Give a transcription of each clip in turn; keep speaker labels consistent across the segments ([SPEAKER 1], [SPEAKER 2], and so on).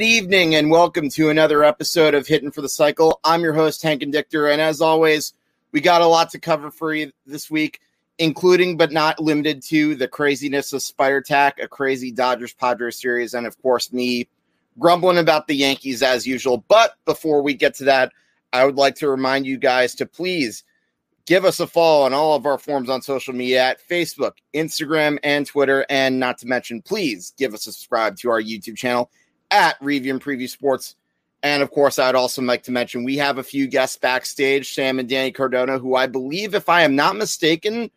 [SPEAKER 1] Good evening and welcome to another episode of Hitting for the Cycle. I'm your host, Hank and Dichter, and as always, we got a lot to cover for you this week, including but not limited to the craziness of Spider Attack, a crazy Dodgers Padres series, and of course, me grumbling about the Yankees as usual. But before we get to that, I would like to remind you guys to please give us a follow on all of our forms on social media at Facebook, Instagram, and Twitter. And not to mention, please give us a subscribe to our YouTube channel at Review and Preview Sports. And of course, I'd also like to mention we have a few guests backstage, Sam and Danny Cardona, who I believe, if I am not mistaken,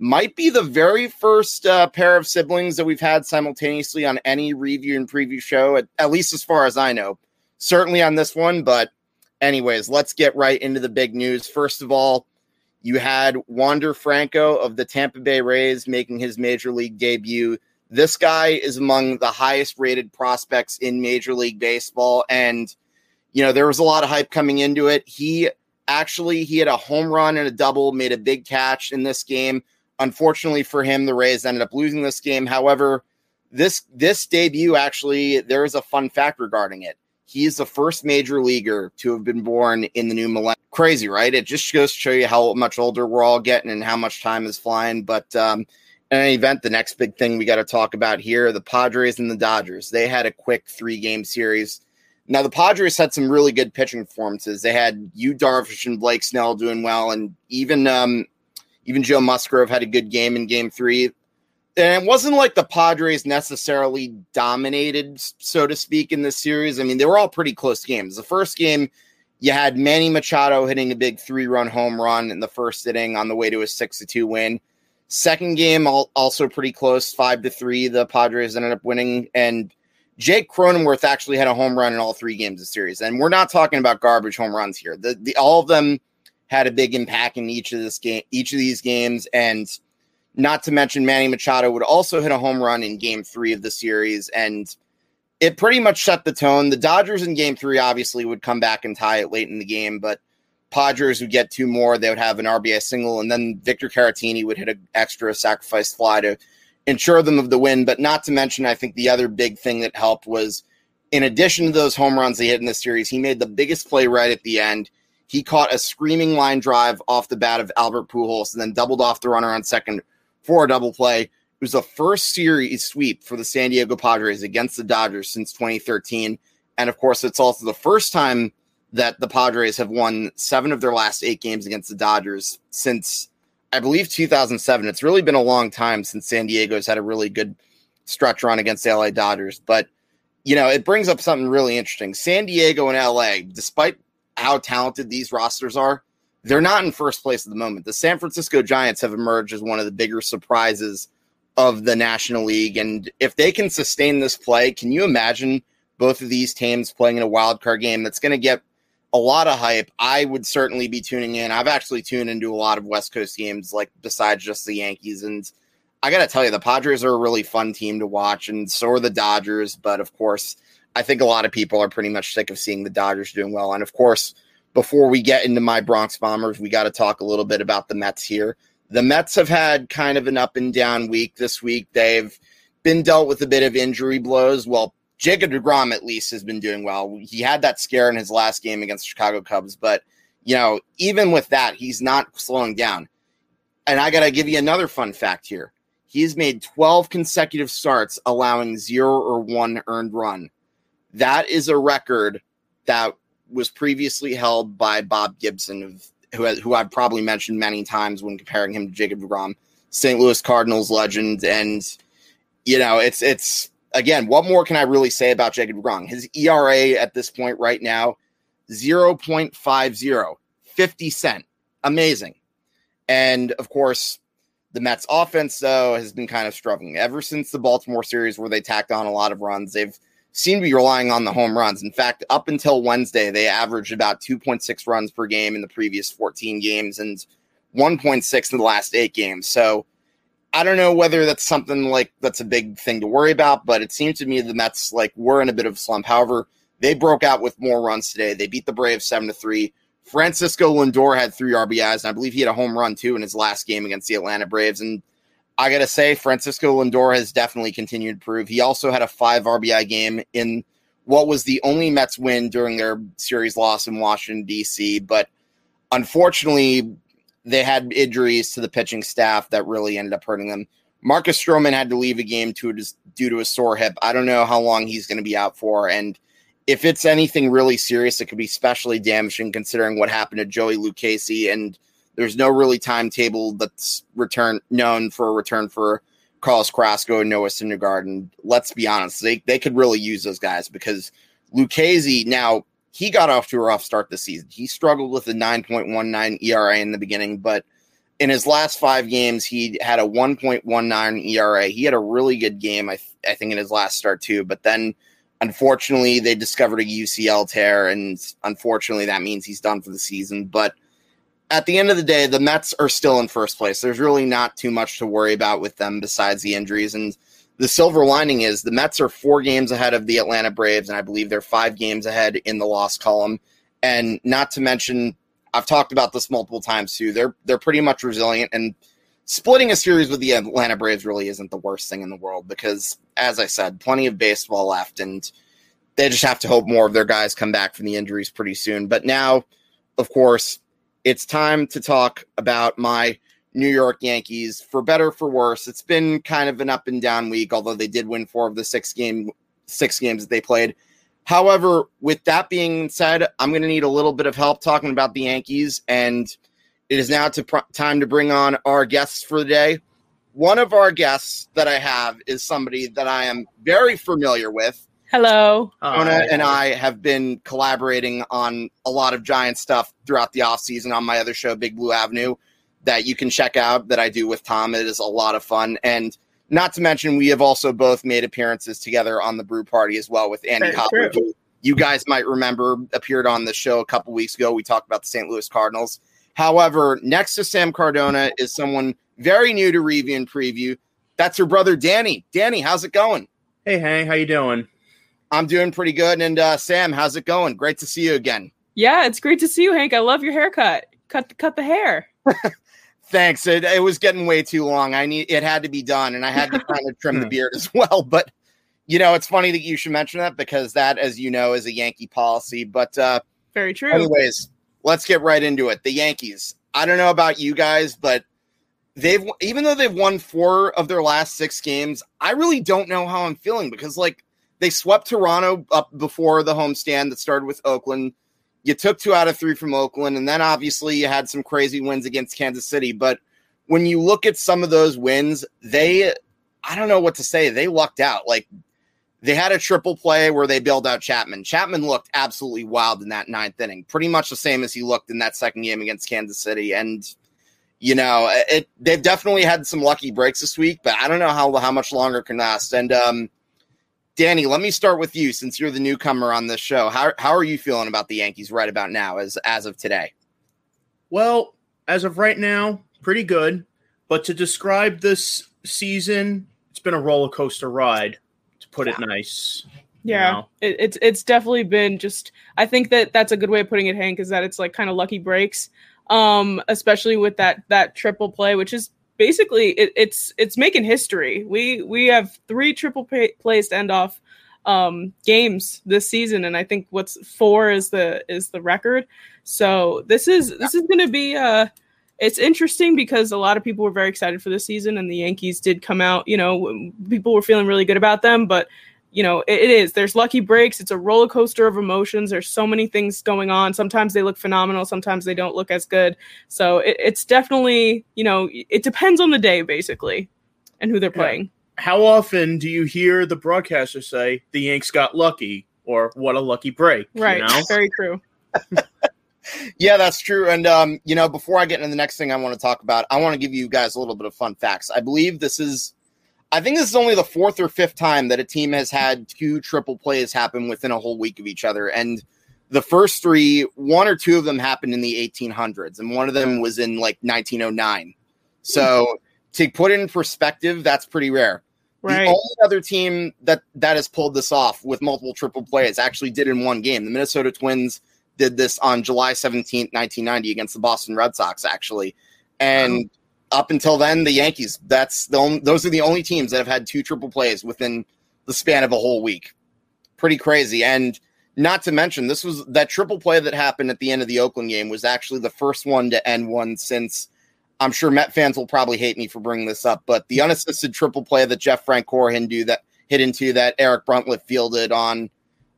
[SPEAKER 1] might be the very first uh, pair of siblings that we've had simultaneously on any review and preview show, at, at least as far as I know. Certainly on this one, but anyways, let's get right into the big news. First of all, you had Wander Franco of the Tampa Bay Rays making his major league debut this guy is among the highest rated prospects in Major League Baseball. And, you know, there was a lot of hype coming into it. He actually he had a home run and a double, made a big catch in this game. Unfortunately for him, the Rays ended up losing this game. However, this this debut actually there is a fun fact regarding it. He is the first major leaguer to have been born in the new millennium. Crazy, right? It just goes to show you how much older we're all getting and how much time is flying. But um, in any event, the next big thing we got to talk about here the Padres and the Dodgers. They had a quick three game series. Now, the Padres had some really good pitching performances. They had you Darvish and Blake Snell doing well, and even um, even Joe Musgrove had a good game in game three. And it wasn't like the Padres necessarily dominated, so to speak, in this series. I mean, they were all pretty close games. The first game, you had Manny Machado hitting a big three run home run in the first inning on the way to a 6 2 win. Second game, also pretty close, five to three. The Padres ended up winning, and Jake Cronenworth actually had a home run in all three games of the series. And we're not talking about garbage home runs here. The, the all of them had a big impact in each of this game, each of these games, and not to mention Manny Machado would also hit a home run in Game Three of the series, and it pretty much set the tone. The Dodgers in Game Three obviously would come back and tie it late in the game, but Padres would get two more. They would have an RBI single, and then Victor Caratini would hit an extra sacrifice fly to ensure them of the win. But not to mention, I think the other big thing that helped was, in addition to those home runs they hit in the series, he made the biggest play right at the end. He caught a screaming line drive off the bat of Albert Pujols, and then doubled off the runner on second for a double play. It was the first series sweep for the San Diego Padres against the Dodgers since 2013. And of course, it's also the first time that the Padres have won seven of their last eight games against the Dodgers since I believe 2007. It's really been a long time since San Diego's had a really good stretch run against the LA Dodgers. But, you know, it brings up something really interesting. San Diego and LA, despite how talented these rosters are, they're not in first place at the moment. The San Francisco Giants have emerged as one of the bigger surprises of the National League. And if they can sustain this play, can you imagine both of these teams playing in a wild card game that's going to get a lot of hype. I would certainly be tuning in. I've actually tuned into a lot of West Coast games, like besides just the Yankees. And I got to tell you, the Padres are a really fun team to watch, and so are the Dodgers. But of course, I think a lot of people are pretty much sick of seeing the Dodgers doing well. And of course, before we get into my Bronx Bombers, we got to talk a little bit about the Mets here. The Mets have had kind of an up and down week this week. They've been dealt with a bit of injury blows. Well, Jacob DeGrom at least has been doing well. He had that scare in his last game against the Chicago Cubs, but you know, even with that, he's not slowing down. and I got to give you another fun fact here. He's made 12 consecutive starts allowing zero or one earned run. That is a record that was previously held by Bob Gibson, who, who I've probably mentioned many times when comparing him to Jacob DeGrom, St. Louis Cardinals legend. And, you know, it's, it's, again, what more can I really say about Jacob DeGrom? His ERA at this point right now, 0.50, 50 cent. Amazing. And of course, the Mets offense, though, has been kind of struggling ever since the Baltimore series where they tacked on a lot of runs. They've seemed to be relying on the home runs. In fact, up until Wednesday, they averaged about 2.6 runs per game in the previous 14 games and 1.6 in the last eight games. So I don't know whether that's something like that's a big thing to worry about, but it seems to me the Mets like were in a bit of a slump. However, they broke out with more runs today. They beat the Braves seven to three. Francisco Lindor had three RBIs, and I believe he had a home run too in his last game against the Atlanta Braves. And I gotta say, Francisco Lindor has definitely continued to prove. He also had a five RBI game in what was the only Mets win during their series loss in Washington D.C. But unfortunately, they had injuries to the pitching staff that really ended up hurting them. Marcus Stroman had to leave a game to, due to a sore hip. I don't know how long he's going to be out for, and if it's anything really serious, it could be especially damaging considering what happened to Joey Lucchesi. And there's no really timetable that's return known for a return for Carlos Carrasco and Noah Syndergaard. And let's be honest, they, they could really use those guys because Lucchesi now he got off to a rough start this season. He struggled with a 9.19 ERA in the beginning, but in his last five games, he had a 1.19 ERA. He had a really good game, I, th- I think, in his last start too. But then Unfortunately, they discovered a UCL tear, and unfortunately, that means he's done for the season. But at the end of the day, the Mets are still in first place. There's really not too much to worry about with them besides the injuries. And the silver lining is the Mets are four games ahead of the Atlanta Braves, and I believe they're five games ahead in the loss column. And not to mention, I've talked about this multiple times too. They're they're pretty much resilient, and splitting a series with the Atlanta Braves really isn't the worst thing in the world because, as I said, plenty of baseball left, and they just have to hope more of their guys come back from the injuries pretty soon. But now, of course, it's time to talk about my New York Yankees. For better for worse, it's been kind of an up and down week, although they did win four of the six game six games that they played. However, with that being said, I'm going to need a little bit of help talking about the Yankees and – it is now to pr- time to bring on our guests for the day. One of our guests that I have is somebody that I am very familiar with.
[SPEAKER 2] Hello.
[SPEAKER 1] Ona and I have been collaborating on a lot of giant stuff throughout the off season on my other show, Big Blue Avenue, that you can check out that I do with Tom. It is a lot of fun. And not to mention, we have also both made appearances together on the Brew Party as well with Andy Hopper. You guys might remember appeared on the show a couple weeks ago. We talked about the St. Louis Cardinals. However, next to Sam Cardona is someone very new to review and preview. That's her brother Danny. Danny, how's it going?
[SPEAKER 3] Hey Hank, how you doing?
[SPEAKER 1] I'm doing pretty good. And uh, Sam, how's it going? Great to see you again.
[SPEAKER 2] Yeah, it's great to see you, Hank. I love your haircut. Cut cut the hair.
[SPEAKER 1] Thanks. It, it was getting way too long. I need it had to be done, and I had to kind of trim the beard as well. But you know, it's funny that you should mention that because that, as you know, is a Yankee policy. But uh,
[SPEAKER 2] very true.
[SPEAKER 1] Anyways, let's get right into it. The Yankees. I don't know about you guys, but they've even though they've won four of their last six games, I really don't know how I'm feeling because like they swept Toronto up before the homestand that started with Oakland. You took two out of three from Oakland, and then obviously you had some crazy wins against Kansas City. But when you look at some of those wins, they I don't know what to say. They lucked out. Like they had a triple play where they bailed out Chapman. Chapman looked absolutely wild in that ninth inning, pretty much the same as he looked in that second game against Kansas City. And you know, it they've definitely had some lucky breaks this week, but I don't know how how much longer can last. And um, Danny, let me start with you since you're the newcomer on this show. How how are you feeling about the Yankees right about now, as as of today?
[SPEAKER 3] Well, as of right now, pretty good. But to describe this season, it's been a roller coaster ride to put it nice.
[SPEAKER 2] Yeah, you know? it, it's it's definitely been just. I think that that's a good way of putting it, Hank, is that it's like kind of lucky breaks, um, especially with that that triple play, which is basically it, it's it's making history. We we have three triple pay, plays to end off um, games this season, and I think what's four is the is the record. So this is this is going to be uh it's interesting because a lot of people were very excited for the season, and the Yankees did come out. You know, people were feeling really good about them, but you know, it, it is. There's lucky breaks. It's a roller coaster of emotions. There's so many things going on. Sometimes they look phenomenal. Sometimes they don't look as good. So it, it's definitely, you know, it depends on the day basically, and who they're playing.
[SPEAKER 3] How often do you hear the broadcaster say the Yanks got lucky or what a lucky break?
[SPEAKER 2] Right.
[SPEAKER 3] You know?
[SPEAKER 2] Very true.
[SPEAKER 1] yeah, that's true. And um, you know, before I get into the next thing I want to talk about, I want to give you guys a little bit of fun facts. I believe this is I think this is only the fourth or fifth time that a team has had two triple plays happen within a whole week of each other. And the first three, one or two of them happened in the 1800s, and one of them was in like 1909. So to put it in perspective, that's pretty rare.
[SPEAKER 2] Right.
[SPEAKER 1] The only other team that that has pulled this off with multiple triple plays actually did in one game. The Minnesota Twins did this on July 17th, 1990 against the Boston Red Sox actually. And up until then, the Yankees. That's the only, those are the only teams that have had two triple plays within the span of a whole week. Pretty crazy. And not to mention, this was that triple play that happened at the end of the Oakland game was actually the first one to end one since. I'm sure Met fans will probably hate me for bringing this up, but the unassisted triple play that Jeff Francoeur do that hit into that Eric Bruntlett fielded on,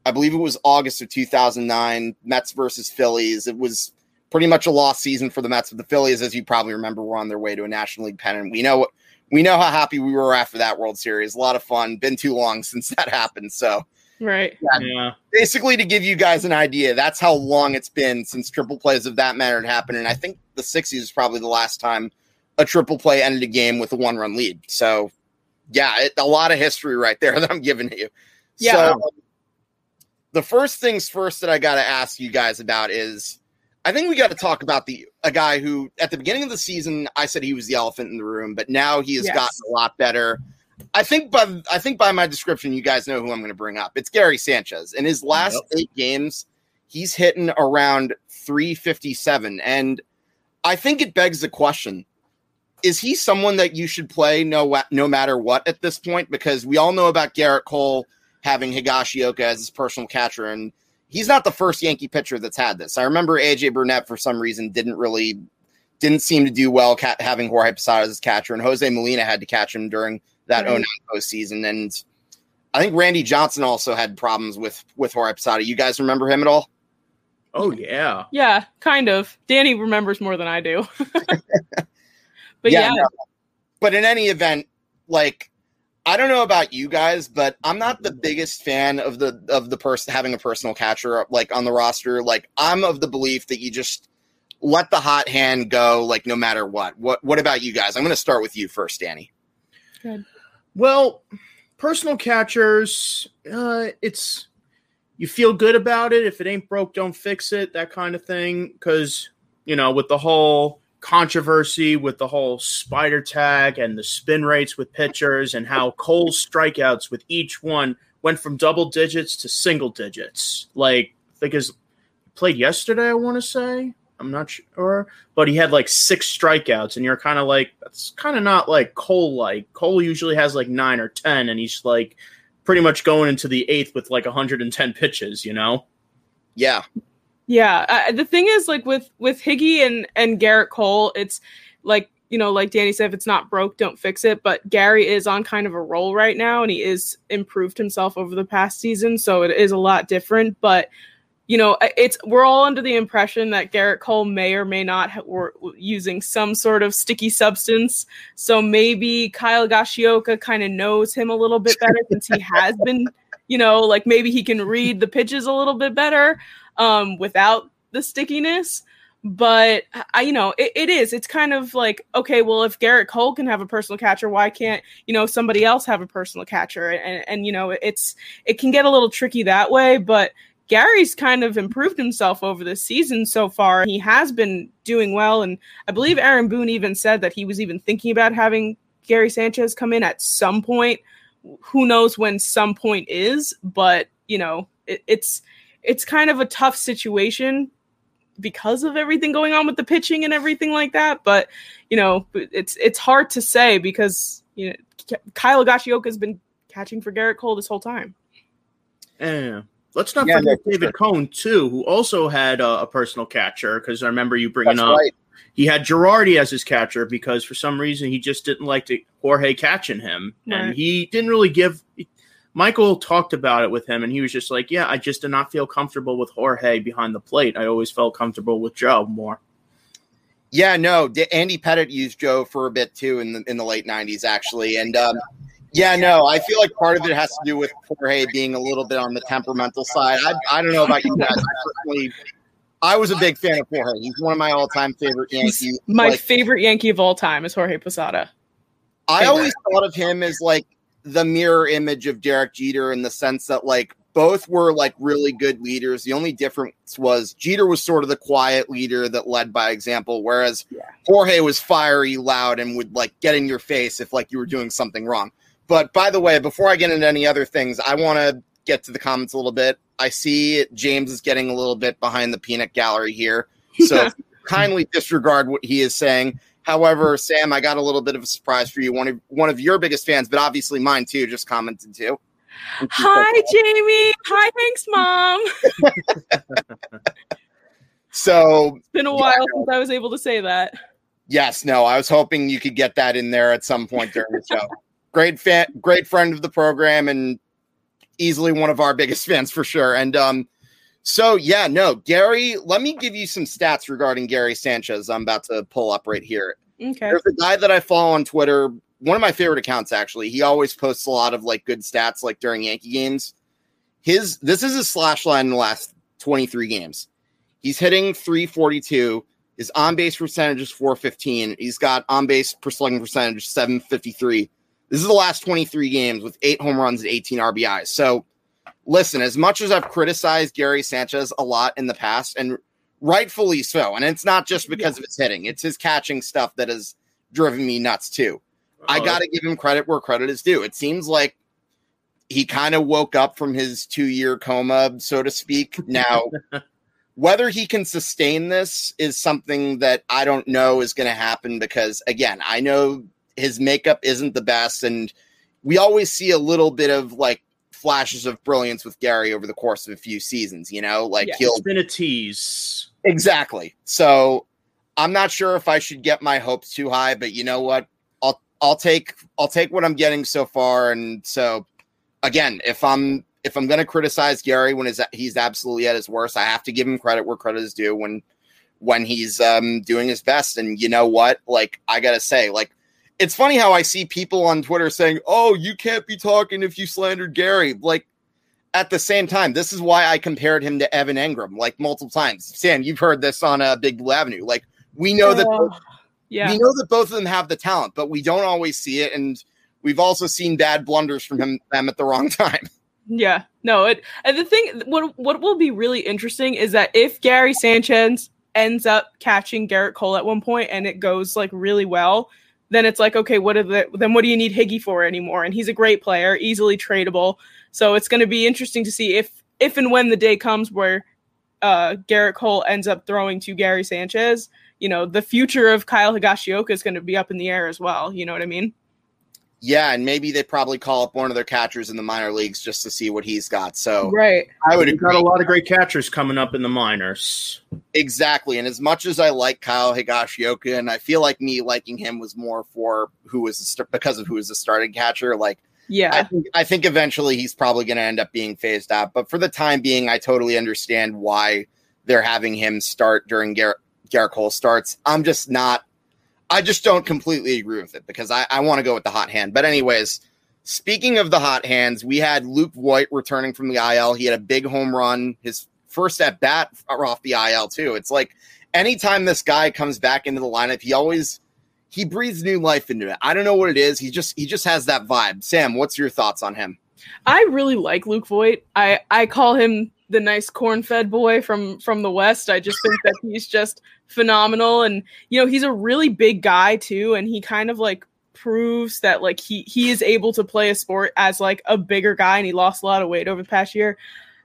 [SPEAKER 1] I believe it was August of 2009, Mets versus Phillies. It was pretty much a lost season for the Mets. But the Phillies, as you probably remember, were on their way to a National League pennant. We know we know how happy we were after that World Series. A lot of fun. Been too long since that happened. So
[SPEAKER 2] right.
[SPEAKER 3] Yeah. yeah.
[SPEAKER 1] Basically, to give you guys an idea, that's how long it's been since triple plays of that matter had happened. And I think the 60s is probably the last time a triple play ended a game with a one run lead. So yeah, it, a lot of history right there that I'm giving to you.
[SPEAKER 2] Yeah.
[SPEAKER 1] So, the first things first that I got to ask you guys about is I think we got to talk about the a guy who at the beginning of the season I said he was the elephant in the room, but now he has yes. gotten a lot better. I think by I think by my description, you guys know who I'm going to bring up. It's Gary Sanchez. In his last yep. eight games, he's hitting around 357, and I think it begs the question: Is he someone that you should play no no matter what at this point? Because we all know about Gerrit Cole having Higashioka as his personal catcher, and he's not the first Yankee pitcher that's had this. I remember AJ Burnett for some reason didn't really didn't seem to do well ca- having Jorge Posada as his catcher, and Jose Molina had to catch him during that right. 09 postseason. And I think Randy Johnson also had problems with with Jorge Posada. You guys remember him at all?
[SPEAKER 3] Oh yeah,
[SPEAKER 2] yeah, kind of. Danny remembers more than I do. but yeah, yeah. No.
[SPEAKER 1] but in any event, like I don't know about you guys, but I'm not the biggest fan of the of the person having a personal catcher like on the roster. Like I'm of the belief that you just let the hot hand go, like no matter what. What What about you guys? I'm going to start with you first, Danny.
[SPEAKER 3] Good. Well, personal catchers, uh, it's you feel good about it. If it ain't broke, don't fix it. That kind of thing. Because you know, with the whole controversy with the whole Spider Tack and the spin rates with pitchers and how Cole's strikeouts with each one went from double digits to single digits. Like, I think his played yesterday, I want to say. I'm not sure, but he had like six strikeouts, and you're kind of like, that's kind of not like Cole like. Cole usually has like nine or 10, and he's like pretty much going into the eighth with like 110 pitches, you know?
[SPEAKER 1] Yeah.
[SPEAKER 2] Yeah, uh, the thing is, like with with Higgy and and Gerrit Cole, it's like you know, like Danny said, if it's not broke, don't fix it. But Gary is on kind of a roll right now, and he is improved himself over the past season, so it is a lot different. But you know, it's we're all under the impression that Garrett Cole may or may not ha- were using some sort of sticky substance. So maybe Kyle Higashioka kind of knows him a little bit better since he has been, you know, like maybe he can read the pitches a little bit better um, without the stickiness. But I, you know, it, it is. It's kind of like, okay, well, if Gerrit Cole can have a personal catcher, why can't you know somebody else have a personal catcher? And and you know, it's it can get a little tricky that way. But Gary's kind of improved himself over the season so far. He has been doing well, and I believe Aaron Boone even said that he was even thinking about having Gary Sanchez come in at some point. Who knows when some point is? But you know, it, it's it's kind of a tough situation because of everything going on with the pitching and everything like that. But you know, it's it's hard to say because you know Kyle Higashioka has been catching for Gerrit Cole this whole time.
[SPEAKER 3] Yeah. Let's not yeah, forget David Cone too, who also had a, a personal catcher. Because I remember you bringing That's up right. he had Girardi as his catcher because for some reason he just didn't like to Jorge catching him,
[SPEAKER 2] Right.
[SPEAKER 3] and he didn't really give. Michael talked about it with him, and he was just like, "Yeah, I just did not feel comfortable with Jorge behind the plate. I always felt comfortable with Joe more."
[SPEAKER 1] Yeah, no, D- Andy Pettitte used Joe for a bit too in the in the late '90s, actually, and um, yeah, no, I feel like part of it has to do with Jorge being a little bit on the temperamental side. I I don't know about you guys. I personally, I was a big fan of Jorge. He's one of my all-time favorite Yankees.
[SPEAKER 2] My
[SPEAKER 1] Like,
[SPEAKER 2] favorite Yankee of all time is Jorge Posada.
[SPEAKER 1] I always thought of him as like the mirror image of Derek Jeter in the sense that like both were like really good leaders. The only difference was Jeter was sort of the quiet leader that led by example, whereas
[SPEAKER 2] Yeah.
[SPEAKER 1] Jorge was fiery, loud, and would like get in your face if like you were doing something wrong. But by the way, before I get into any other things, I want to get to the comments a little bit. I see James is getting a little bit behind the peanut gallery here. So kindly disregard what he is saying. However, Sam, I got a little bit of a surprise for you. One of one of your biggest fans, but obviously mine too, just commented too.
[SPEAKER 2] Hi, Jamie. Hi, thanks, mom.
[SPEAKER 1] So
[SPEAKER 2] It's been a while since I was able to say that.
[SPEAKER 1] yes, no, I was hoping you could get that in there at some point during the show. great fan, great friend of the program, and easily one of our biggest fans for sure. And um, so yeah, no, Gary, let me give you some stats regarding Gary Sanchez. I'm about to pull up right here.
[SPEAKER 2] Okay.
[SPEAKER 1] There's a guy that I follow on Twitter, one of my favorite accounts actually. He always posts a lot of like good stats like during Yankee games. His this is his slash line in the last 23 games. He's hitting 342. His on base percentage is 415. He's got on base per slugging percentage 753. This is the last 23 games with eight home runs and 18 RBIs. So, listen, as much as I've criticized Gary Sanchez a lot in the past, and rightfully so, and it's not just because of his hitting, it's his catching stuff that has driven me nuts too. I
[SPEAKER 3] Uh,
[SPEAKER 1] got to give him credit where credit is due. It seems like he kind of woke up from his two year coma, so to speak. Now, whether he can sustain this is something that I don't know is going to happen because, again, I know his makeup isn't the best. And we always see a little bit of like flashes of brilliance with Gary over the course of a few seasons, you know, like
[SPEAKER 2] Yeah.
[SPEAKER 1] he'll
[SPEAKER 3] It's been a tease.
[SPEAKER 1] Exactly. So I'm not sure if I should get my hopes too high, but you know what? I'll I'll take I'll take what I'm getting so far. And so again, if I'm if I'm gonna criticize Gary when he's he's absolutely at his worst, I have to give him credit where credit is due when when he's um doing his best. And you know what? Like I gotta say, like it's funny how I see people on Twitter saying, Oh, you can't be talking if you slandered Gary. Like at the same time, this is why I compared him to Evan Engram like multiple times. Sam, you've heard this on uh, Big Blue Avenue. Like we know that
[SPEAKER 2] Oh, yeah.
[SPEAKER 1] we know that both of them have the talent, but we don't always see it, and we've also seen bad blunders from him them at the wrong time.
[SPEAKER 2] Yeah, no, it and the thing what what will be really interesting is that if Gary Sanchez ends up catching Gerrit Cole at one point and it goes like really well, then it's like okay, what are the then what do you need Higgy for anymore? And he's a great player, easily tradable. So it's going to be interesting to see if if and when the day comes where uh Gerrit Cole ends up throwing to Gary Sanchez, you know, the future of Kyle Higashioka is going to be up in the air as well, you know what I mean?
[SPEAKER 1] Yeah, and maybe they probably call up one of their catchers in the minor leagues just to see what he's got. So
[SPEAKER 2] Right.
[SPEAKER 1] I would
[SPEAKER 3] We've got a lot of great catchers coming up in the minors.
[SPEAKER 1] exactly. And as much as I like Kyle Higashioka, and I feel like me liking him was more for who was the st- because of who was the starting catcher, like I
[SPEAKER 2] Yeah.
[SPEAKER 1] think I think eventually he's probably going to end up being phased out. But for the time being, I totally understand why they're having him start during Gerrit, Gerrit Cole starts. I'm just not. I just don't completely agree with it because I, I want to go with the hot hand. But anyways, speaking of the hot hands, we had Luke Voit returning from the IL. He had a big home run, his first at bat off the IL too. It's like anytime this guy comes back into the lineup, he always he breathes new life into it. I don't know what it is. He just he just has that vibe. Sam, what's your thoughts on him?
[SPEAKER 2] I really like Luke Voit. I I call him the nice corn-fed boy from from the West. I just think that he's just phenomenal, and you know he's a really big guy too, and he kind of like proves that like he he is able to play a sport as like a bigger guy, and he lost a lot of weight over the past year.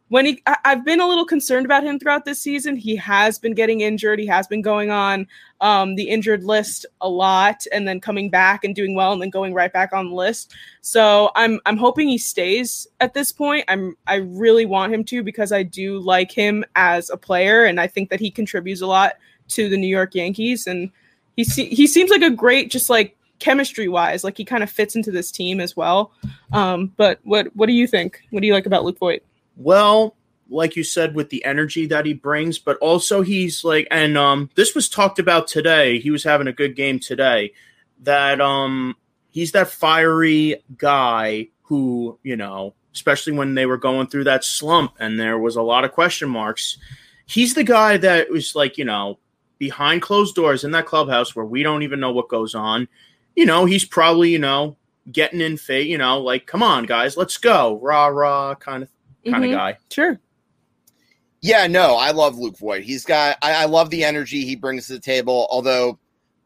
[SPEAKER 2] When he, I, I've been a little concerned about him throughout this season. He has been getting injured. He has been going on um, the injured list a lot, and then coming back and doing well, and then going right back on the list. So I'm I'm hoping he stays at this point. I'm I really want him to because I do like him as a player and I think that he contributes a lot to the New York Yankees, and he se- he seems like a great just like chemistry wise, like he kind of fits into this team as well. Um, but what what do you think? What do you like about Luke Voit?
[SPEAKER 3] Well, like you said, with the energy that he brings, but also he's like, and um, this was talked about today. He was having a good game today. That um, he's that fiery guy who you know, especially when they were going through that slump and there was a lot of question marks. He's the guy that was like, you know, behind closed doors in that clubhouse where we don't even know what goes on. You know, he's probably, you know, getting in fate, you know, like, come on, guys, let's go. Rah rah kind of kind
[SPEAKER 2] Mhm.
[SPEAKER 3] of guy.
[SPEAKER 2] Sure.
[SPEAKER 1] Yeah, no, I love Luke Voit. He's got I, I love the energy he brings to the table. Although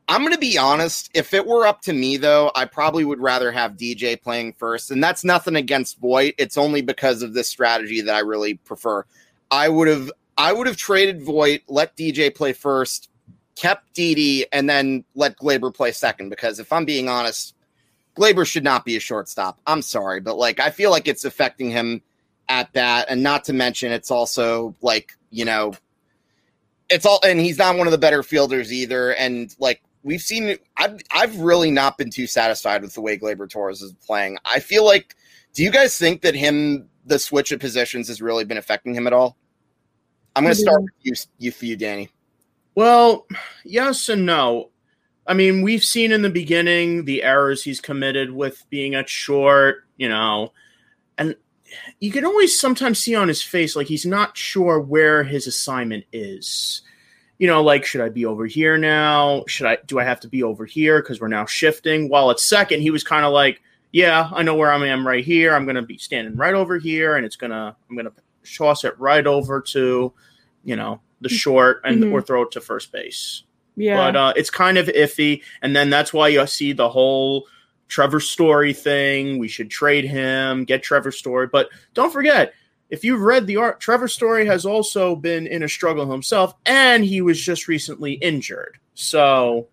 [SPEAKER 1] I'm gonna be honest, if it were up to me though, I probably would rather have DJ playing first. And that's nothing against Voit. It's only because of this strategy that I really prefer. I would have I would have traded Voit, let DJ play first, kept Didi, and then let Gleyber play second. Because if I'm being honest, Gleyber should not be a shortstop. I'm sorry, but like I feel like it's affecting him at bat, and not to mention it's also like you know, it's all, and he's not one of the better fielders either. And like we've seen, I've I've really not been too satisfied with the way Gleyber Torres is playing. I feel like, do you guys think that him the switch of positions has really been affecting him at all? I'm going to start with you, you for you, Danny.
[SPEAKER 3] Well, yes and no. I mean, we've seen in the beginning the errors he's committed with being at short, you know, and you can always sometimes see on his face like he's not sure where his assignment is. You know, like should I be over here now? Should I do I have to be over here because we're now shifting? While at second, he was kind of like, yeah, I know where I am right here. I'm going to be standing right over here, and it's gonna I'm going to toss it right over to, you know, the short and
[SPEAKER 2] Mhm.
[SPEAKER 3] or throw it to first base.
[SPEAKER 2] Yeah.
[SPEAKER 3] But uh, it's kind of iffy, and then that's why you see the whole Trevor Story thing. We should trade him, get Trevor Story. But don't forget, if you've read the art, Trevor Story has also been in a struggle himself, and he was just recently injured. So,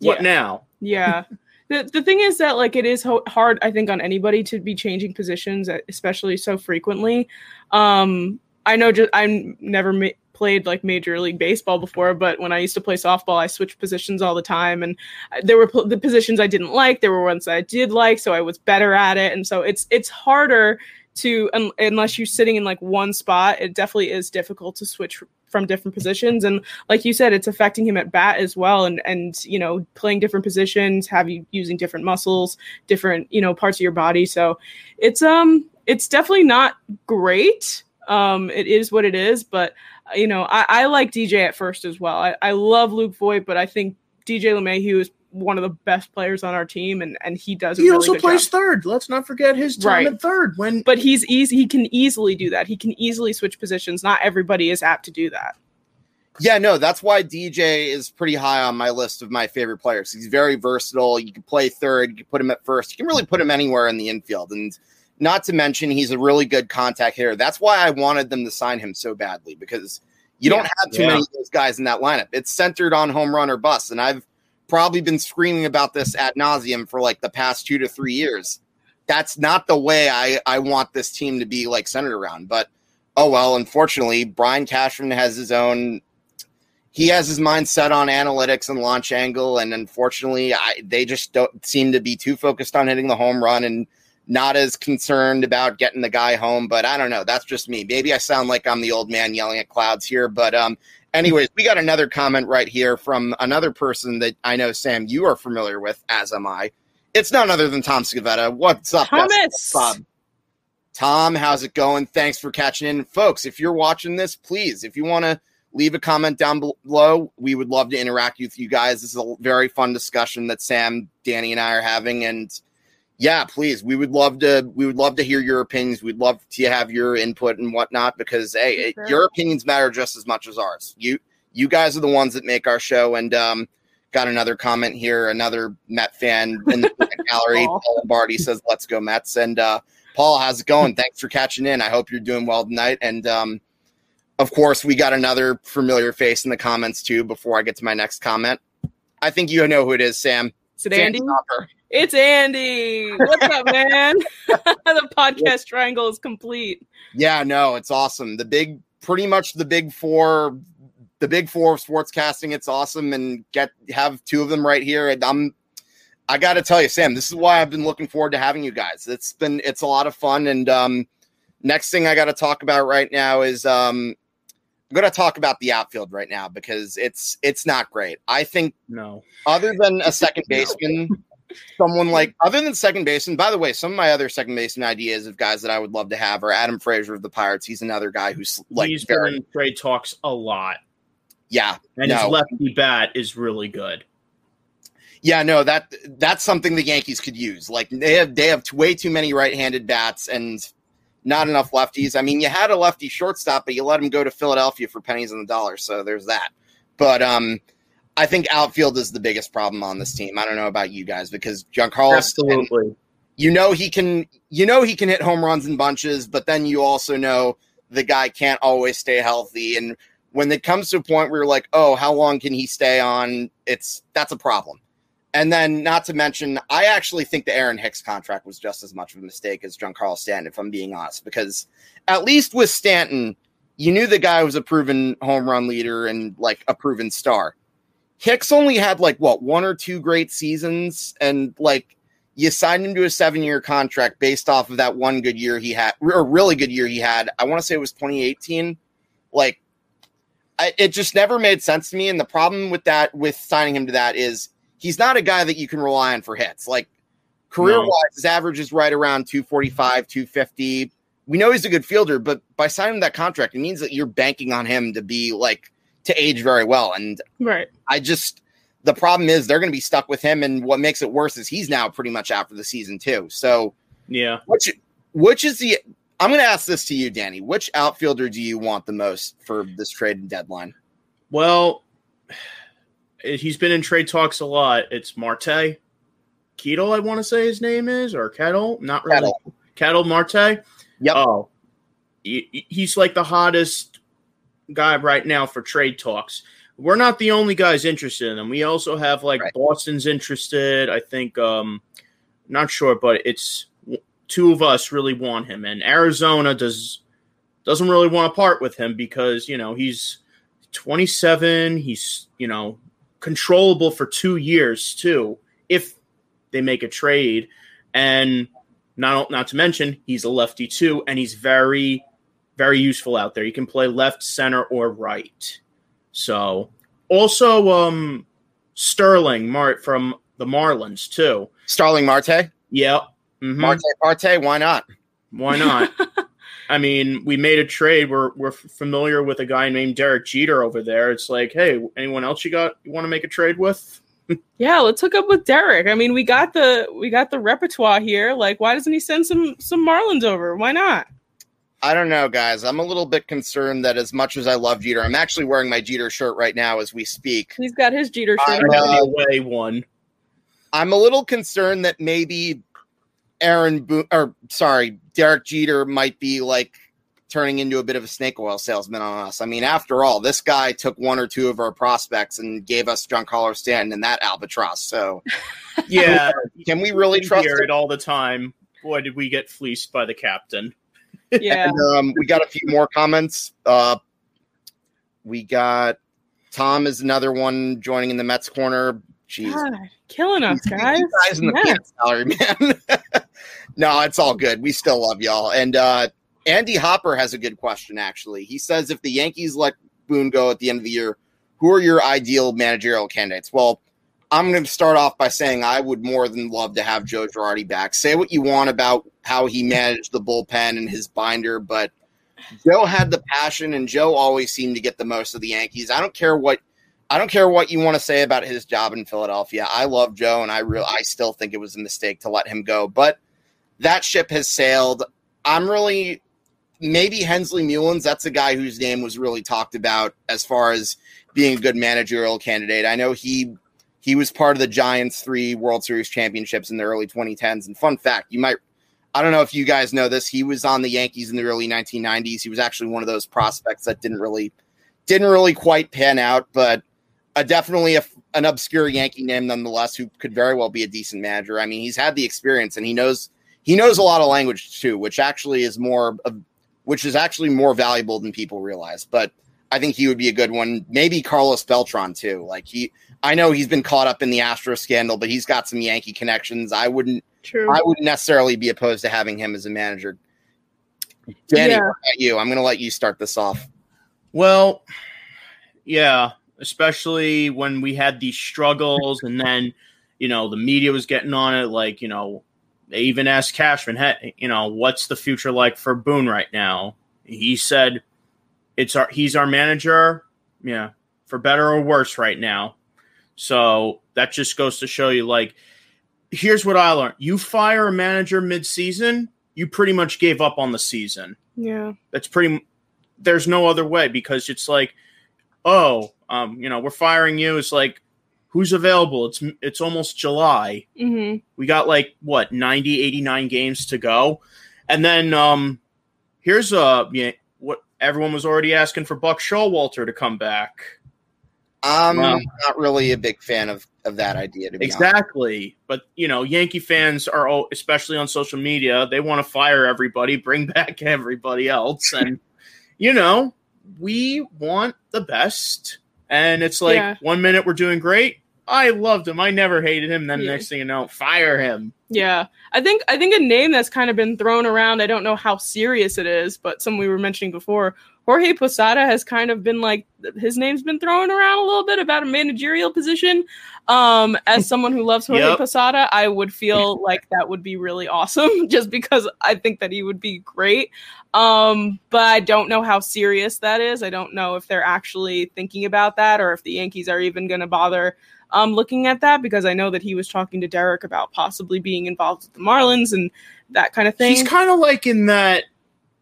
[SPEAKER 3] what
[SPEAKER 2] Yeah.
[SPEAKER 3] now?
[SPEAKER 2] Yeah. The, the thing is that like it is ho- hard I think on anybody to be changing positions especially so frequently. Um I know just i'm never ma- played like major league baseball before but when I used to play softball I switched positions all the time and uh, there were the positions I didn't like there were ones I did like so I was better at it and so it's it's harder to un- unless you're sitting in like one spot it definitely is difficult to switch from different positions and like you said, it's affecting him at bat as well, and and you know playing different positions, have you using different muscles, different you know parts of your body. So it's um it's definitely not great. Um, it is what it is, but you know I, I like DJ at first as well. I, I love Luke Voit, but I think DJ LeMahieu is one of the best players on our team, and and he does. A
[SPEAKER 3] He
[SPEAKER 2] really
[SPEAKER 3] also
[SPEAKER 2] good
[SPEAKER 3] plays
[SPEAKER 2] job.
[SPEAKER 3] third. Let's not forget his time
[SPEAKER 2] Right.
[SPEAKER 3] at third. When
[SPEAKER 2] but he's easy. He can easily do that. He can easily switch positions. Not everybody is apt to do that.
[SPEAKER 1] Yeah, no, that's why DJ is pretty high on my list of my favorite players. He's very versatile. You can play third, you can put him at first. You can really put him anywhere in the infield. And not to mention, he's a really good contact hitter. That's why I wanted them to sign him so badly because you don't have too
[SPEAKER 3] Yeah.
[SPEAKER 1] many of those guys in that lineup. It's centered on home run or bust. And I've probably been screaming about this ad nauseum for like the past two to three years. That's not the way I, I want this team to be like centered around. But oh well, unfortunately, Brian Cashman has his own he has his mind set on analytics and launch angle, and unfortunately, I, they just don't seem to be too focused on hitting the home run and not as concerned about getting the guy home. But I don't know. That's just me. Maybe I sound like I'm the old man yelling at clouds here. But um, anyways, we got another comment right here from another person that I know, Sam, you are familiar with, as am I. It's none other than Tom Scavetta. What's up,
[SPEAKER 2] Thomas.
[SPEAKER 1] Bob? Tom, how's it going? Thanks for catching in. Folks, if you're watching this, please, if you want to leave a comment down below, we would love to interact with you guys. This is a very fun discussion that Sam, Danny, and I are having. And yeah, please, we would love to we would love to hear your opinions. We'd love to have your input and whatnot because hey, it, your opinions matter just as much as ours. You you guys are the ones that make our show and um got another comment here, another Met fan in the gallery.
[SPEAKER 2] Paul.
[SPEAKER 1] Paul Lombardi says, Let's go, Mets. And uh Paul, how's it going? Thanks for catching in. I hope you're doing well tonight. And um, of course, we got another familiar face in the comments too. Before I get to my next comment, I think you know who it is, Sam.
[SPEAKER 2] Is it Andy?
[SPEAKER 1] Stopper.
[SPEAKER 2] It's Andy. What's up, man? the podcast triangle is complete.
[SPEAKER 1] Yeah, no, it's awesome. The big, pretty much the big four, the big four of sportscasting. It's awesome, and get have two of them right here. And I'm, I got to tell you, Sam, this is why I've been looking forward to having you guys. It's been it's a lot of fun. And um, next thing I got to talk about right now is um, I'm going to talk about the outfield right now because it's it's not great. I think
[SPEAKER 3] No.
[SPEAKER 1] other than a second baseman, someone like other than second baseman. By the way, some of my other second baseman ideas of guys that I would love to have are Adam Frazier of the Pirates. He's another guy who's like
[SPEAKER 3] He's
[SPEAKER 1] very
[SPEAKER 3] trade talks a lot.
[SPEAKER 1] yeah
[SPEAKER 3] And
[SPEAKER 1] No.
[SPEAKER 3] his lefty bat is really good.
[SPEAKER 1] yeah no that that's something the Yankees could use. Like they have they have way too many right-handed bats and not enough lefties. I mean, you had a lefty shortstop, but you let him go to Philadelphia for pennies on the dollar. So there's that. But um. I think outfield is the biggest problem on this team. I don't know about you guys because Giancarlo
[SPEAKER 3] Absolutely.
[SPEAKER 1] you know he can you know he can hit home runs in bunches but then you also know the guy can't always stay healthy and when it comes to a point where you're like oh how long can he stay on it's that's a problem and then not to mention i actually think the aaron hicks contract was just as much of a mistake as giancarlo stanton if i'm being honest because at least with stanton you knew the guy was a proven home run leader and like a proven star hicks only had like what one or two great seasons and like you signed him to a seven year contract based off of that one good year he had, or really good year he had. I want to say it was 2018. Like, I, it just never made sense to me. And the problem with that, with signing him to that, is he's not a guy that you can rely on for hits. Like, career wise, his average is right around 245, 250. We know he's a good fielder, but by signing that contract, it means that you're banking on him to be like, to age very well. And
[SPEAKER 2] Right.
[SPEAKER 1] I just the problem is they're going to be stuck with him, and what makes it worse is he's now pretty much out for the season too. So
[SPEAKER 3] Yeah.
[SPEAKER 1] which which is the I'm going to ask this to you, Danny. Which outfielder do you want the most for this trade deadline?
[SPEAKER 3] Well, he's been in trade talks a lot. It's Marte. Ketel, I want to say his name is, or Ketel. Not really.
[SPEAKER 1] Ketel.
[SPEAKER 3] Ketel Marte.
[SPEAKER 1] Yep.
[SPEAKER 3] Oh, he- he's like the hottest guy right now for trade talks. We're not the only guys interested in him. We also have like
[SPEAKER 1] Right.
[SPEAKER 3] Boston's interested. I think, um, not sure, but it's two of us really want him, and Arizona does doesn't really want to part with him because you know he's 27. He's you know controllable for two years too, if they make a trade, and not not to mention he's a lefty too, and he's very very useful out there. He can play left, center, or right. So also um Starling Mart from the Marlins too.
[SPEAKER 1] Starling Marte,
[SPEAKER 3] Yep. Mhm.
[SPEAKER 1] Marte, Marte. Why not?
[SPEAKER 3] Why not? I mean, we made a trade. We're we're familiar with a guy named Derek Jeter over there. It's like, hey, anyone else you got you want to make a trade with?
[SPEAKER 2] Yeah, let's hook up with Derek. I mean, we got the we got the repertoire here. Like, why doesn't he send some some Marlins over? Why not?
[SPEAKER 1] I don't know, guys. I'm a little bit concerned that as much as I love Jeter, I'm actually wearing my Jeter shirt right now as we speak.
[SPEAKER 2] He's got his Jeter shirt.
[SPEAKER 1] I know.
[SPEAKER 2] on.
[SPEAKER 3] Any away one.
[SPEAKER 1] I'm a little concerned that maybe Aaron Bo- or sorry, Derek Jeter might be like turning into a bit of a snake oil salesman on us. I mean, after all, this guy took one or two of our prospects and gave us Giancarlo Stanton and that albatross. So
[SPEAKER 3] Yeah,
[SPEAKER 1] can we really
[SPEAKER 3] we
[SPEAKER 1] trust
[SPEAKER 3] hear it all the time. Boy, did we get fleeced by the captain?
[SPEAKER 2] Yeah.
[SPEAKER 1] And, um, we got a few more comments. Uh, we got Tom is another one joining in the Mets corner. Jeez.
[SPEAKER 2] God, killing us, guys.
[SPEAKER 1] You guys in the
[SPEAKER 2] Yeah.
[SPEAKER 1] peanut salary, man. no, it's all good. We still love y'all. And uh, Andy Hopper has a good question, actually. He says if the Yankees let Boone go at the end of the year, who are your ideal managerial candidates? Well, I'm going to start off by saying I would more than love to have Joe Girardi back. Say what you want about how he managed the bullpen and his binder, but Joe had the passion, and Joe always seemed to get the most of the Yankees. I don't care what I don't care what you want to say about his job in Philadelphia. I love Joe, and I real I still think it was a mistake to let him go. But that ship has sailed. I'm really maybe Hensley Meulens. That's a guy whose name was really talked about as far as being a good managerial candidate. I know he he was part of the Giants' three World Series championships in the early 2010s. And fun fact, you might I don't know if you guys know this. He was on the Yankees in the early 1990s. He was actually one of those prospects that didn't really didn't really quite pan out, but uh, definitely a, an obscure Yankee name nonetheless, who could very well be a decent manager. I mean, he's had the experience and he knows he knows a lot of language too, which actually is more of, which is actually more valuable than people realize. But I think he would be a good one. Maybe Carlos Beltran too. Like he, I know he's been caught up in the Astro scandal, but he's got some Yankee connections. I wouldn't,
[SPEAKER 2] True.
[SPEAKER 1] I wouldn't necessarily be opposed to having him as a manager. Danny,
[SPEAKER 2] Yeah.
[SPEAKER 1] what about you? I'm going to let you start this off.
[SPEAKER 3] Well, yeah, especially when we had these struggles, and then you know the media was getting on it. Like you know, they even asked Cashman, "Hey, you know, what's the future like for Boone right now?" He said, "It's our he's our manager, yeah, for better or worse right now." So that just goes to show you, like, here's what I learned: you fire a manager mid-season, you pretty much gave up on the season
[SPEAKER 2] yeah.
[SPEAKER 3] that's pretty there's no other way because it's like oh um you know we're firing you. It's like who's available? It's it's almost july.
[SPEAKER 2] Hmm
[SPEAKER 3] we got like what 90 89 games to go? And then um here's uh yeah what everyone was already asking for buck showalter to come back.
[SPEAKER 1] I'm
[SPEAKER 3] Wow.
[SPEAKER 1] not really a big fan of, of that idea, to be honest.
[SPEAKER 3] exactly. But you know yankee fans are all especially on social media they want to fire everybody bring back everybody else. And you know we want the best and it's like
[SPEAKER 2] Yeah.
[SPEAKER 3] one minute we're doing great i loved him i never hated him then the next thing you know fire him
[SPEAKER 2] Yeah, I think I think a name that's kind of been thrown around. I don't know how serious it is, but some we were mentioning before. Jorge Posada has kind of been like his name's been thrown around a little bit about a managerial position. Um, as someone who loves Jorge
[SPEAKER 3] Yep.
[SPEAKER 2] Posada, I would feel like that would be really awesome, just because I think that he would be great. Um, but I don't know how serious that is. I don't know if they're actually thinking about that or if the Yankees are even going to bother um, looking at that because I know that he was talking to Derek about possibly being involved with the Marlins and that kind of thing.
[SPEAKER 3] he's kind of like in that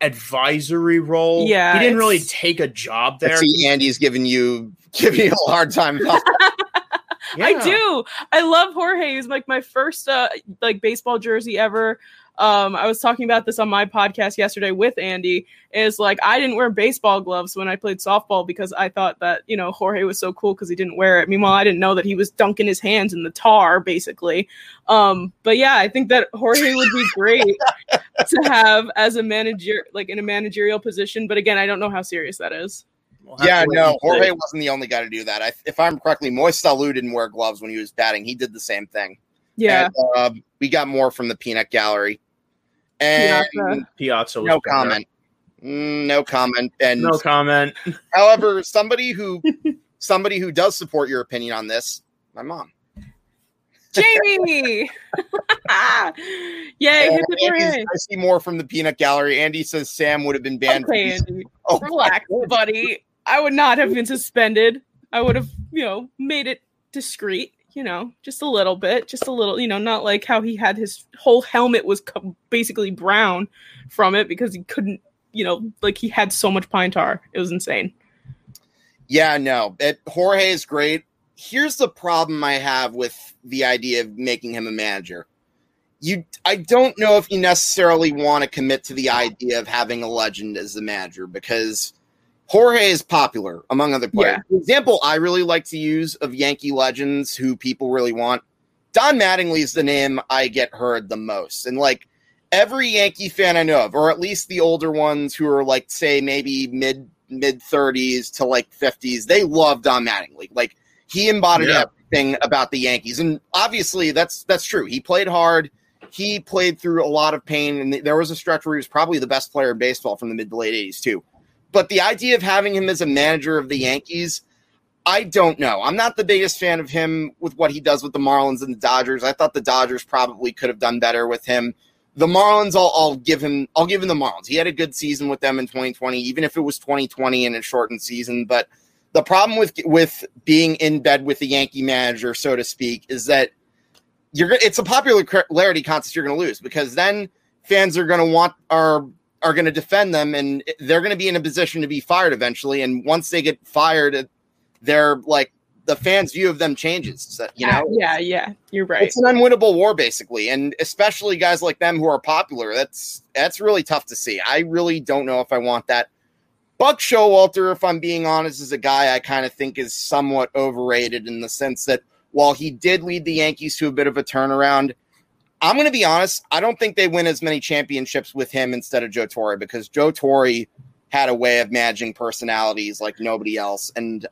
[SPEAKER 3] advisory role
[SPEAKER 2] Yeah,
[SPEAKER 3] he didn't really take a job there
[SPEAKER 1] see Andy's giving you giving you a hard time. about
[SPEAKER 2] I do. I love Jorge. He's like my first uh, like baseball jersey ever. Um, I was talking about this on my podcast yesterday with Andy. Is like I didn't wear baseball gloves when I played softball because I thought that you know Jorge was so cool because he didn't wear it. Meanwhile, I didn't know that he was dunking his hands in the tar basically. Um, but yeah, I think that Jorge would be great to have as a manager, like in a managerial position. But again, I don't know how serious that is.
[SPEAKER 3] We'll
[SPEAKER 1] yeah, no,
[SPEAKER 3] and see.
[SPEAKER 1] Jorge wasn't the only guy to do that. I, if I'm correctly, Moise Alou didn't wear gloves when he was batting. He did the same thing.
[SPEAKER 2] Yeah,
[SPEAKER 1] And, uh, we got more from the peanut gallery. And
[SPEAKER 2] Piazza.
[SPEAKER 3] piazza was
[SPEAKER 1] no
[SPEAKER 3] better.
[SPEAKER 1] comment. Mm, No comment. And
[SPEAKER 3] no comment
[SPEAKER 1] however, somebody who somebody who does support your opinion on this, my mom.
[SPEAKER 2] Jamie. Yay,
[SPEAKER 1] And
[SPEAKER 2] hip hip
[SPEAKER 1] Andy's-
[SPEAKER 2] hooray.
[SPEAKER 1] I see more from the peanut gallery. Andy says Sam would have been banned.
[SPEAKER 2] Okay, Andy.
[SPEAKER 1] Oh,
[SPEAKER 2] Relax, buddy. I would not have been suspended. I would have, you know, made it discreet, you know, just a little bit, just a little, you know, not like how he had his whole helmet was co- basically brown from it because he couldn't, you know, like he had so much pine tar. It was insane.
[SPEAKER 1] Yeah, no. It, Jorge is great. Here's the problem I have with the idea of making him a manager. You, I don't know if you necessarily want to commit to the idea of having a legend as the manager because Jorge is popular among other players. The example I really like to use of Yankee legends who people really want, Don Mattingly is the name I get heard the most. And like every Yankee fan I know of, or at least the older ones who are like, say, maybe mid mid 30s to like 50s, they love Don Mattingly. Like he embodied
[SPEAKER 3] Yeah.
[SPEAKER 1] everything about the Yankees, and obviously that's that's true. He played hard. He played through a lot of pain, and there was a stretch where he was probably the best player in baseball from the mid to late 80s too. But the idea of having him as a manager of the Yankees, I don't know. I'm not the biggest fan of him with what he does with the Marlins and the Dodgers. I thought the Dodgers probably could have done better with him. The Marlins, I'll, I'll give him. I'll give him the Marlins. He had a good season with them in 2020, even if it was 2020 and a shortened season. But the problem with with being in bed with the Yankee manager, so to speak, is that you're. It's a popularity contest you're going to lose because then fans are going to want are are going to defend them, and they're going to be in a position to be fired eventually. And once they get fired, they're like the fans' view of them changes. So, you know,
[SPEAKER 2] yeah, yeah, you're right.
[SPEAKER 1] it's an unwinnable war basically and especially guys like them who are popular that's that's really tough to see i really don't know if i want that buck showalter if i'm being honest is a guy i kind of think is somewhat overrated in the sense that while he did lead the yankees to a bit of a turnaround i'm going to be honest i don't think they win as many championships with him instead of joe torre because joe torre had a way of managing personalities like nobody else. And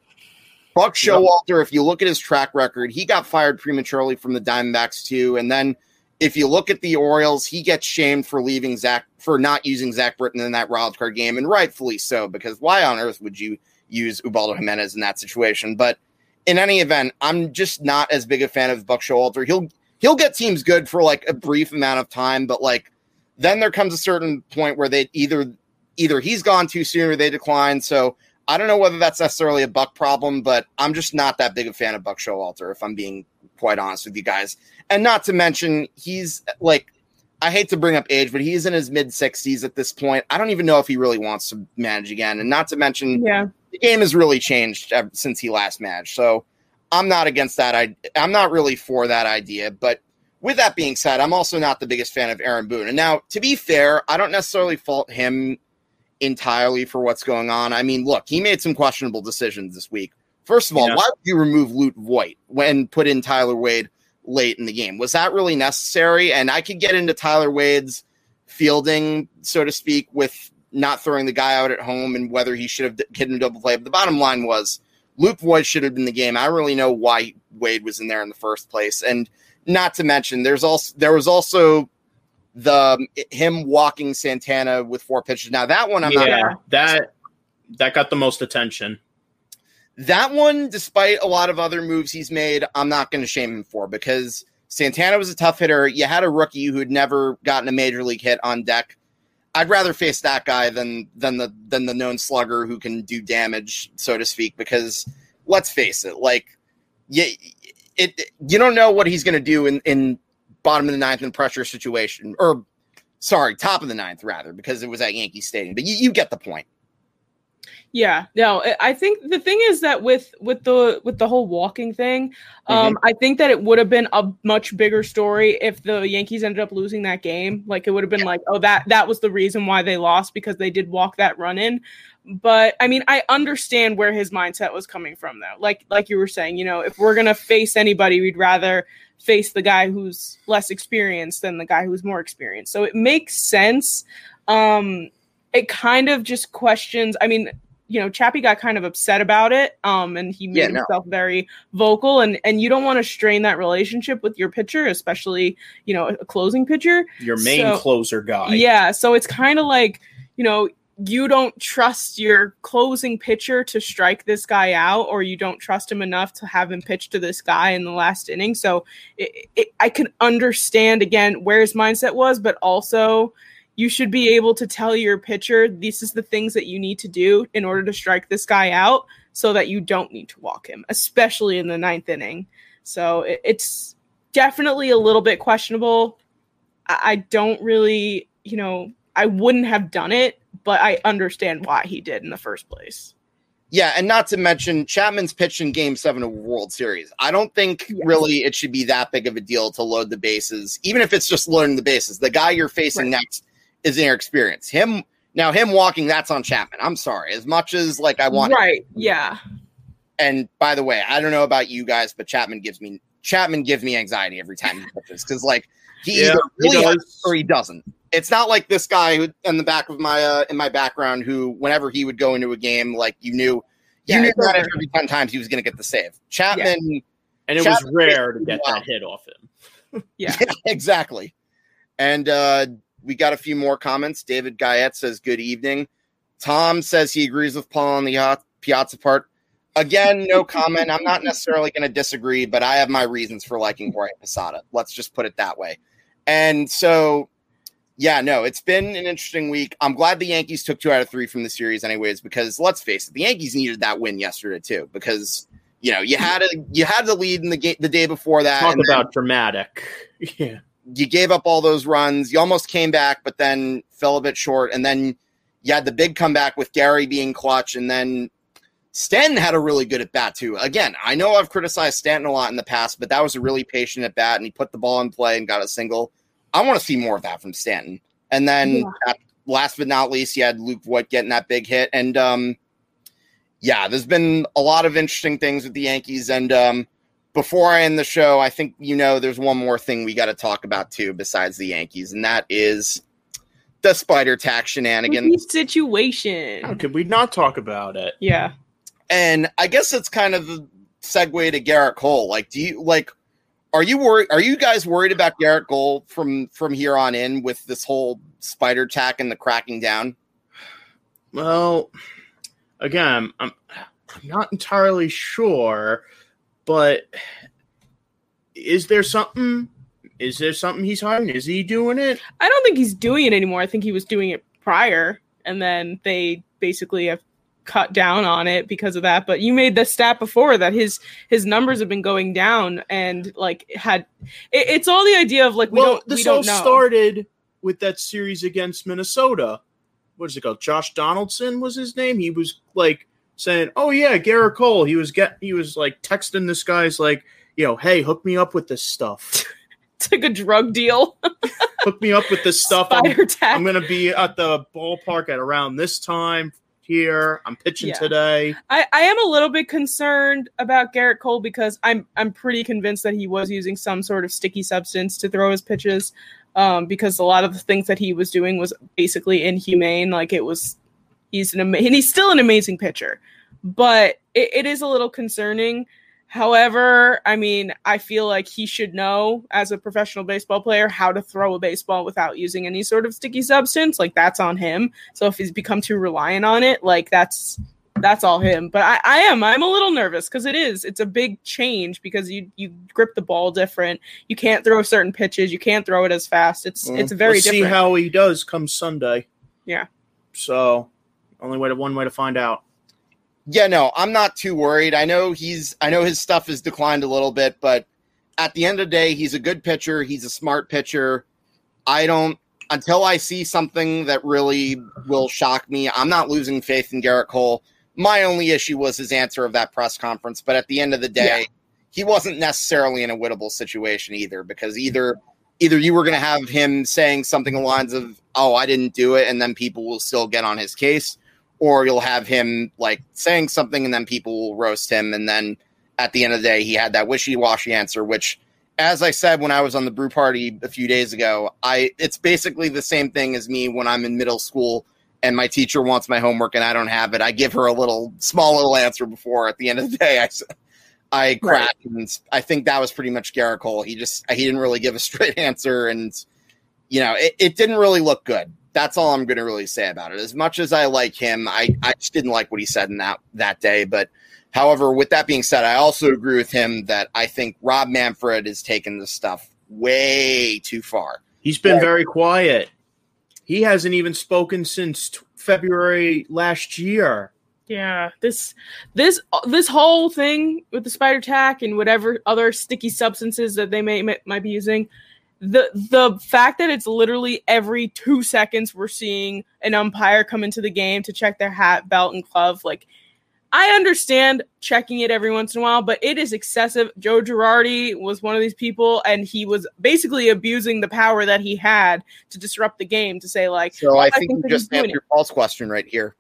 [SPEAKER 1] Buck Showalter, if you look at his track record, he got fired prematurely from the Diamondbacks too. And then if you look at the Orioles, he gets shamed for leaving Zach for not using Zach Britton in that wild card game, and rightfully so, because why on earth would you use Ubaldo Jimenez in that situation? But in any event, I'm just not as big a fan of Buck Showalter. He'll he'll get teams good for like a brief amount of time, but like then there comes a certain point where they either either he's gone too soon or they decline. So I don't know whether that's necessarily a Buck problem, but I'm just not that big a fan of Buck Showalter, if I'm being quite honest with you guys. And not to mention, he's like, I hate to bring up age, but he's in his mid 60s at this point. I don't even know if he really wants to manage again. And not to mention,
[SPEAKER 2] yeah,
[SPEAKER 1] the game has really changed since he last managed. So I'm not against that. I, I'm not really for that idea. But with that being said, I'm also not the biggest fan of Aaron Boone. And now, to be fair, I don't necessarily fault him entirely for what's going on. I mean, look, he made some questionable decisions this week. First of all, yeah. why would you remove Luke Voit when put in Tyler Wade late in the game? Was that really necessary? And I could get into Tyler Wade's fielding, so to speak, with not throwing the guy out at home and whether he should have hit him double play. But the bottom line was Luke Voit should have been the game. I really know why Wade was in there in the first place. And not to mention, there's also there was also the um, him walking Santana with four pitches. Now that one, I'm
[SPEAKER 3] yeah, not that that got the most attention.
[SPEAKER 1] That one, despite a lot of other moves he's made, I'm not going to shame him for because Santana was a tough hitter. You had a rookie who had never gotten a major league hit on deck. I'd rather face that guy than than the than the known slugger who can do damage, so to speak. Because let's face it, like you, it you don't know what he's going to do in in bottom of the ninth in pressure situation, or sorry, top of the ninth rather, because it was at Yankee Stadium. But you, you get the point.
[SPEAKER 2] Yeah, no, I think the thing is that with with the with the whole walking thing, um, mm-hmm. I think that it would have been a much bigger story if the Yankees ended up losing that game. Like it would have been yeah. like, oh, that that was the reason why they lost because they did walk that run in. But I mean, I understand where his mindset was coming from, though. Like like you were saying, you know, if we're gonna face anybody, we'd rather face the guy who's less experienced than the guy who's more experienced. So it makes sense. Um, it kind of just questions. I mean, you know, Chappie got kind of upset about it, um, and he made yeah, no. himself very vocal. And and you don't want to strain that relationship with your pitcher, especially you know a closing pitcher,
[SPEAKER 3] your main so, closer guy.
[SPEAKER 2] Yeah, so it's kind of like you know you don't trust your closing pitcher to strike this guy out, or you don't trust him enough to have him pitch to this guy in the last inning. So it, it, I can understand again where his mindset was, but also you should be able to tell your pitcher this is the things that you need to do in order to strike this guy out so that you don't need to walk him, especially in the ninth inning. So it, it's definitely a little bit questionable. I, I don't really, you know, I wouldn't have done it but I understand why he did in the first place.
[SPEAKER 1] Yeah, and not to mention Chapman's pitched in Game Seven of World Series. I don't think yes. really it should be that big of a deal to load the bases, even if it's just loading the bases. The guy you're facing right. next is inexperienced. Him now, him walking that's on Chapman. I'm sorry, as much as like I want,
[SPEAKER 2] right? Yeah.
[SPEAKER 1] And by the way, I don't know about you guys, but Chapman gives me Chapman gives me anxiety every time he pitches because like he yeah, either really he has or he doesn't it's not like this guy who in the back of my uh, in my background who whenever he would go into a game like you knew you yeah, knew that every 10 times he was going to get the save chapman yeah.
[SPEAKER 3] and it Chapman was rare to get that hit off
[SPEAKER 2] him yeah.
[SPEAKER 1] yeah exactly and uh, we got a few more comments david guyette says good evening tom says he agrees with paul on the piazza part again no comment i'm not necessarily going to disagree but i have my reasons for liking Jorge Posada. let's just put it that way and so yeah, no, it's been an interesting week. I'm glad the Yankees took two out of three from the series, anyways, because let's face it, the Yankees needed that win yesterday too, because you know you had a you had the lead in the game the day before that.
[SPEAKER 3] Talk about dramatic. Yeah,
[SPEAKER 1] you gave up all those runs. You almost came back, but then fell a bit short, and then you had the big comeback with Gary being clutch, and then Stanton had a really good at bat too. Again, I know I've criticized Stanton a lot in the past, but that was a really patient at bat, and he put the ball in play and got a single. I want to see more of that from Stanton. And then yeah. last but not least, you had Luke Voit getting that big hit. And um, yeah, there's been a lot of interesting things with the Yankees. And um, before I end the show, I think you know there's one more thing we got to talk about too, besides the Yankees, and that is the spider tack shenanigans.
[SPEAKER 2] Tricky situation.
[SPEAKER 3] How could we not talk about it?
[SPEAKER 2] Yeah.
[SPEAKER 1] And I guess it's kind of the segue to Gerrit Cole. Like, do you like? Are you worried? Are you guys worried about Gerrit Cole from from here on in with this whole spider tack and the cracking down?
[SPEAKER 3] Well, again, I'm I'm not entirely sure, but is there something? Is there something he's hiding? Is he doing it?
[SPEAKER 2] I don't think he's doing it anymore. I think he was doing it prior, and then they basically have cut down on it because of that. But you made the stat before that his his numbers have been going down, and like had it, it's all the idea of like we
[SPEAKER 3] well,
[SPEAKER 2] don't
[SPEAKER 3] this
[SPEAKER 2] we don't
[SPEAKER 3] all
[SPEAKER 2] know.
[SPEAKER 3] started with that series against Minnesota. What is it called? Josh Donaldson was his name. He was like saying, "Oh yeah, Gerrit Cole." He was get he was like texting this guy's like, you know, "Hey, hook me up with this stuff.
[SPEAKER 2] it's like a drug deal.
[SPEAKER 3] hook me up with this stuff. I'm, I'm gonna be at the ballpark at around this time here. I'm pitching
[SPEAKER 2] Yeah.
[SPEAKER 3] today."
[SPEAKER 2] I, I am a little bit concerned about Gerrit Cole because I'm I'm pretty convinced that he was using some sort of sticky substance to throw his pitches. Um, because a lot of the things that he was doing was basically inhumane. Like it was, he's an ama- and he's still an amazing pitcher, but it, it is a little concerning. However, I mean, I feel like he should know as a professional baseball player how to throw a baseball without using any sort of sticky substance. Like that's on him. So if he's become too reliant on it, like that's that's all him. But I, I am I'm a little nervous because it is it's a big change because you you grip the ball different. You can't throw certain pitches. You can't throw it as fast. It's
[SPEAKER 1] Mm.
[SPEAKER 2] it's very
[SPEAKER 3] Let's see how he does come Sunday.
[SPEAKER 2] Yeah.
[SPEAKER 3] So, only way to one way to find out.
[SPEAKER 1] Yeah, no, I'm not too worried. I know he's I know his stuff has declined a little bit, but at the end of the day, he's a good pitcher. He's a smart pitcher. I don't until I see something that really will shock me, I'm not losing faith in Gerrit Cole. My only issue was his answer of that press conference, but at the end of the day,
[SPEAKER 2] Yeah.
[SPEAKER 1] he wasn't necessarily in a winnable situation either because either either you were going to have him saying something along the lines of, "Oh, I didn't do it," and then people will still get on his case, or you'll have him like saying something and then people will roast him, and then at the end of the day, he had that wishy-washy answer, which, as I said when I was on the brew party a few days ago, I it's basically the same thing as me when I'm in middle school and my teacher wants my homework and I don't have it. I give her a little small little answer before. At the end of the day, I I crack, and I think that was pretty much Gerrit Cole. He just he didn't really give a straight answer, and you know it, it didn't really look good. That's all I'm going to really say about it. As much as I like him, I I just didn't like what he said in that that day. But however, with that being said, I also agree with him that I think Rob Manfred is taking this stuff way too far.
[SPEAKER 3] He's been
[SPEAKER 1] Yeah.
[SPEAKER 3] very quiet. He hasn't even spoken since t- February last year.
[SPEAKER 2] Yeah, this this this whole thing with the spider tack and whatever other sticky substances that they may, may might be using, the the fact that it's literally every two seconds we're seeing an umpire come into the game to check their hat, belt, and glove. Like, I understand checking it every once in a while, but it is excessive. Joe Girardi was one of these people, and he was basically abusing the power that he had to disrupt the game to say like,
[SPEAKER 1] So I oh,
[SPEAKER 2] I
[SPEAKER 1] think
[SPEAKER 2] think
[SPEAKER 1] you just answered your false question right here.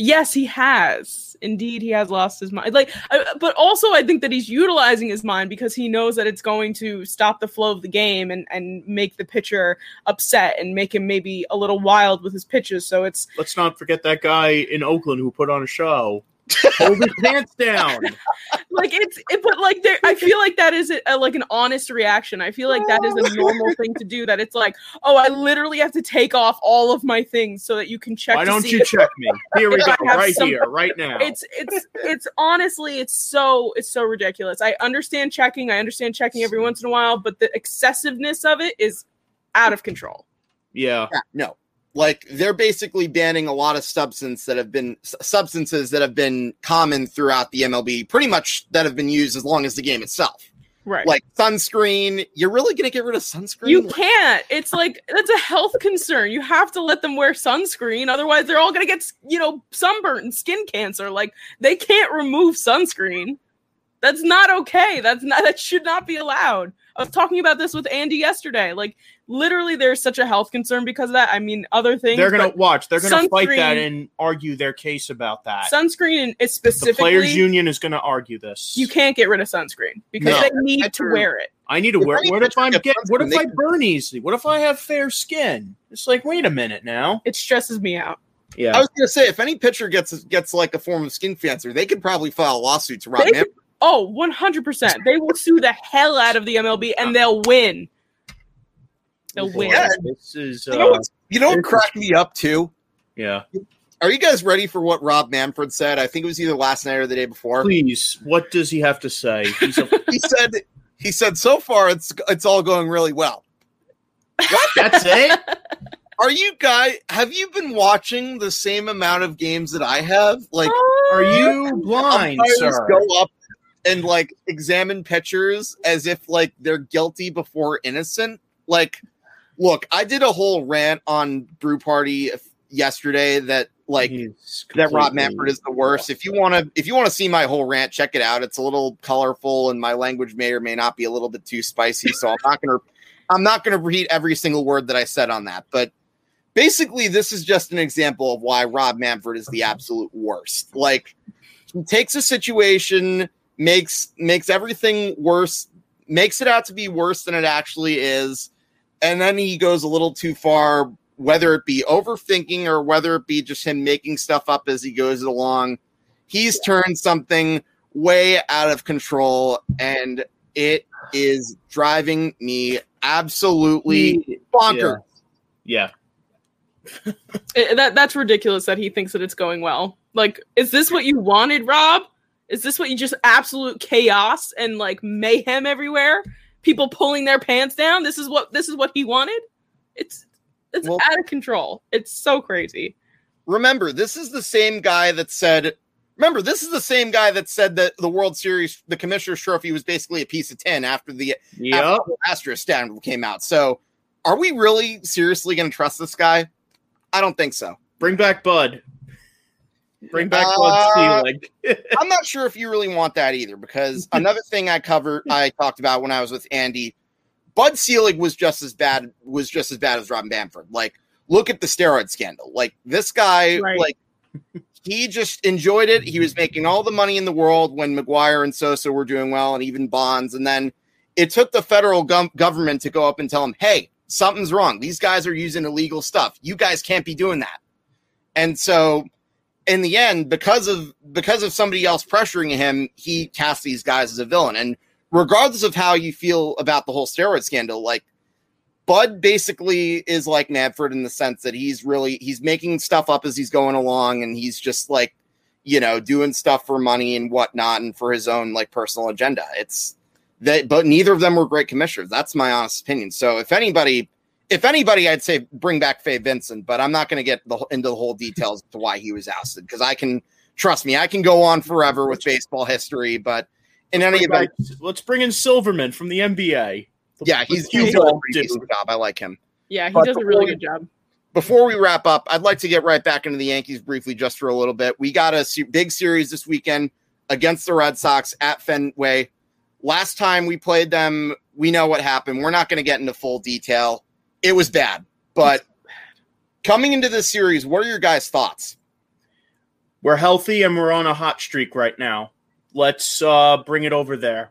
[SPEAKER 2] Yes, he has. Indeed, he has lost his mind. Like, I, but also, I think that he's utilizing his mind because he knows that it's going to stop the flow of the game and and make the pitcher upset and make him maybe a little wild with his pitches. So it's
[SPEAKER 3] Let's not forget that guy in Oakland who put on a show. Hold his pants down.
[SPEAKER 2] like it's it, but like there, I feel like that is a, a- like an honest reaction. I feel like that is a normal thing to do. That it's like, oh, I literally have to take off all of my things so that you can check.
[SPEAKER 3] Why
[SPEAKER 2] to
[SPEAKER 3] don't
[SPEAKER 2] see
[SPEAKER 3] you
[SPEAKER 2] if-
[SPEAKER 3] check me? Here we go, right
[SPEAKER 2] some-
[SPEAKER 3] here, right now.
[SPEAKER 2] it's it's it's honestly it's so it's so ridiculous i understand checking i understand checking every once in a while but the excessiveness of it is out of control
[SPEAKER 3] yeah.
[SPEAKER 1] Yeah, no. Like they're basically banning a lot of substance that have been substances that have been common throughout the MLB, pretty much that have been used as long as the game itself.
[SPEAKER 2] right
[SPEAKER 1] Like sunscreen, you're really going to get rid of sunscreen?
[SPEAKER 2] you can't it's like that's a health concern you have to let them wear sunscreen otherwise they're all going to get you know sunburn and skin cancer like they can't remove sunscreen That's not okay. That's not that should not be allowed. I was talking about this with Andy yesterday. Like literally there's such a health concern because of that. I mean other things.
[SPEAKER 3] They're gonna watch. They're gonna fight that and argue their case about that.
[SPEAKER 2] sunscreen is
[SPEAKER 3] the
[SPEAKER 2] specifically
[SPEAKER 3] players' union is gonna argue this.
[SPEAKER 2] you can't get rid of sunscreen because
[SPEAKER 3] No.
[SPEAKER 2] they need
[SPEAKER 1] That's
[SPEAKER 2] to
[SPEAKER 1] true.
[SPEAKER 2] wear it.
[SPEAKER 3] I need to
[SPEAKER 1] If
[SPEAKER 3] wear.
[SPEAKER 1] any
[SPEAKER 3] What if
[SPEAKER 1] pitcher
[SPEAKER 3] I'm get? What if I burn easily? What if I have fair skin? It's like, wait a minute now.
[SPEAKER 2] It stresses me out.
[SPEAKER 3] Yeah.
[SPEAKER 1] I was gonna say if any pitcher gets gets like a form of skin cancer, they could probably file lawsuits. lawsuit to Rob
[SPEAKER 2] They
[SPEAKER 1] Manfred.
[SPEAKER 2] Oh, 100%. They will sue the hell out of the MLB and they'll win. They'll win.
[SPEAKER 1] Yeah.
[SPEAKER 3] This is.
[SPEAKER 1] You know
[SPEAKER 3] Uh,
[SPEAKER 1] you know what cracked me up too?
[SPEAKER 3] yeah.
[SPEAKER 1] Are you guys ready for what Rob Manfred said? I think it was either last night or the day before.
[SPEAKER 3] Please, what does he have to say? A,
[SPEAKER 1] He said he said so far it's it's all going really well. What?
[SPEAKER 3] That's it.
[SPEAKER 1] Are you guys have you been watching the same amount of games that I have? Like
[SPEAKER 3] Are you blind, sir?
[SPEAKER 1] go up and like examine pitchers as if like they're guilty before innocent? Like look, I did a whole rant on Brew Party yesterday that like that Rob Manfred is the worst. If you want to, if you want to see my whole rant, check it out. It's a little colorful, and my language may or may not be a little bit too spicy. So I'm not gonna, I'm not gonna read every single word that I said on that. But basically, this is just an example of why Rob Manfred is the absolute worst. Like he takes a situation, makes makes everything worse, makes it out to be worse than it actually is, and then he goes a little too far whether it be overthinking or whether it be just him making stuff up as he goes along, he's turned something way out of control and it is driving me absolutely
[SPEAKER 3] He-
[SPEAKER 1] bonkers.
[SPEAKER 3] Yeah.
[SPEAKER 2] It- that that's ridiculous that he thinks that it's going well. Like, is this what you wanted, Rob? Is this what you just absolute chaos and like mayhem everywhere? People pulling their pants down. This is what this is what he wanted. It's it's
[SPEAKER 1] Well-
[SPEAKER 2] out of control. It's so crazy.
[SPEAKER 1] Remember, this is the same guy that said, remember, this is the same guy that said that the World Series, the commissioner's trophy was basically a piece of tin after the
[SPEAKER 3] Yep.
[SPEAKER 1] after the Astros scandal came out. So are we really seriously going to trust this guy? I don't think so.
[SPEAKER 3] Bring back Bud. Bring back
[SPEAKER 1] Uh,
[SPEAKER 3] Bud Selig.
[SPEAKER 1] I'm not sure if you really want that either, because another thing I covered, I talked about when I was with Andy, Bud Selig was just as bad, was just as bad as Rob Manfred. Like, look at the steroid scandal. Like this guy,
[SPEAKER 2] Right.
[SPEAKER 1] like he just enjoyed it. He was making all the money in the world when McGwire and Sosa were doing well, and even Bonds. And then it took the federal gov- government to go up and tell him, "Hey, something's wrong. These guys are using illegal stuff. You guys can't be doing that." And so in the end, because of because of somebody else pressuring him, he casts these guys as a villain. And regardless of how you feel about the whole steroid scandal, like Bud basically is like Manfred in the sense that he's really he's making stuff up as he's going along, and he's just like you know doing stuff for money and whatnot, and for his own like personal agenda. It's that, but neither of them were great commissioners. That's my honest opinion. So if anybody. If anybody, I'd say bring back Fay Vincent, but I'm not going to get the, into the whole details to why he was ousted because I can trust me, I can go on forever with baseball history. But in any event,
[SPEAKER 3] back- let's bring in Silverman from the NBA.
[SPEAKER 1] yeah, he's,
[SPEAKER 3] Cue
[SPEAKER 1] he's doing a
[SPEAKER 3] ball
[SPEAKER 1] pretty decent job. I like him.
[SPEAKER 2] Yeah, he
[SPEAKER 1] But
[SPEAKER 2] does a really good job.
[SPEAKER 1] Before we wrap up, I'd like to get right back into the Yankees briefly, just for a little bit. We got a big series this weekend against the Red Sox at Fenway. Last time we played them, we know what happened. We're not going to get into full detail. It was bad, but coming into this series, what are your guys' thoughts?
[SPEAKER 3] We're healthy and we're on a hot streak right now. Let's uh bring it over there.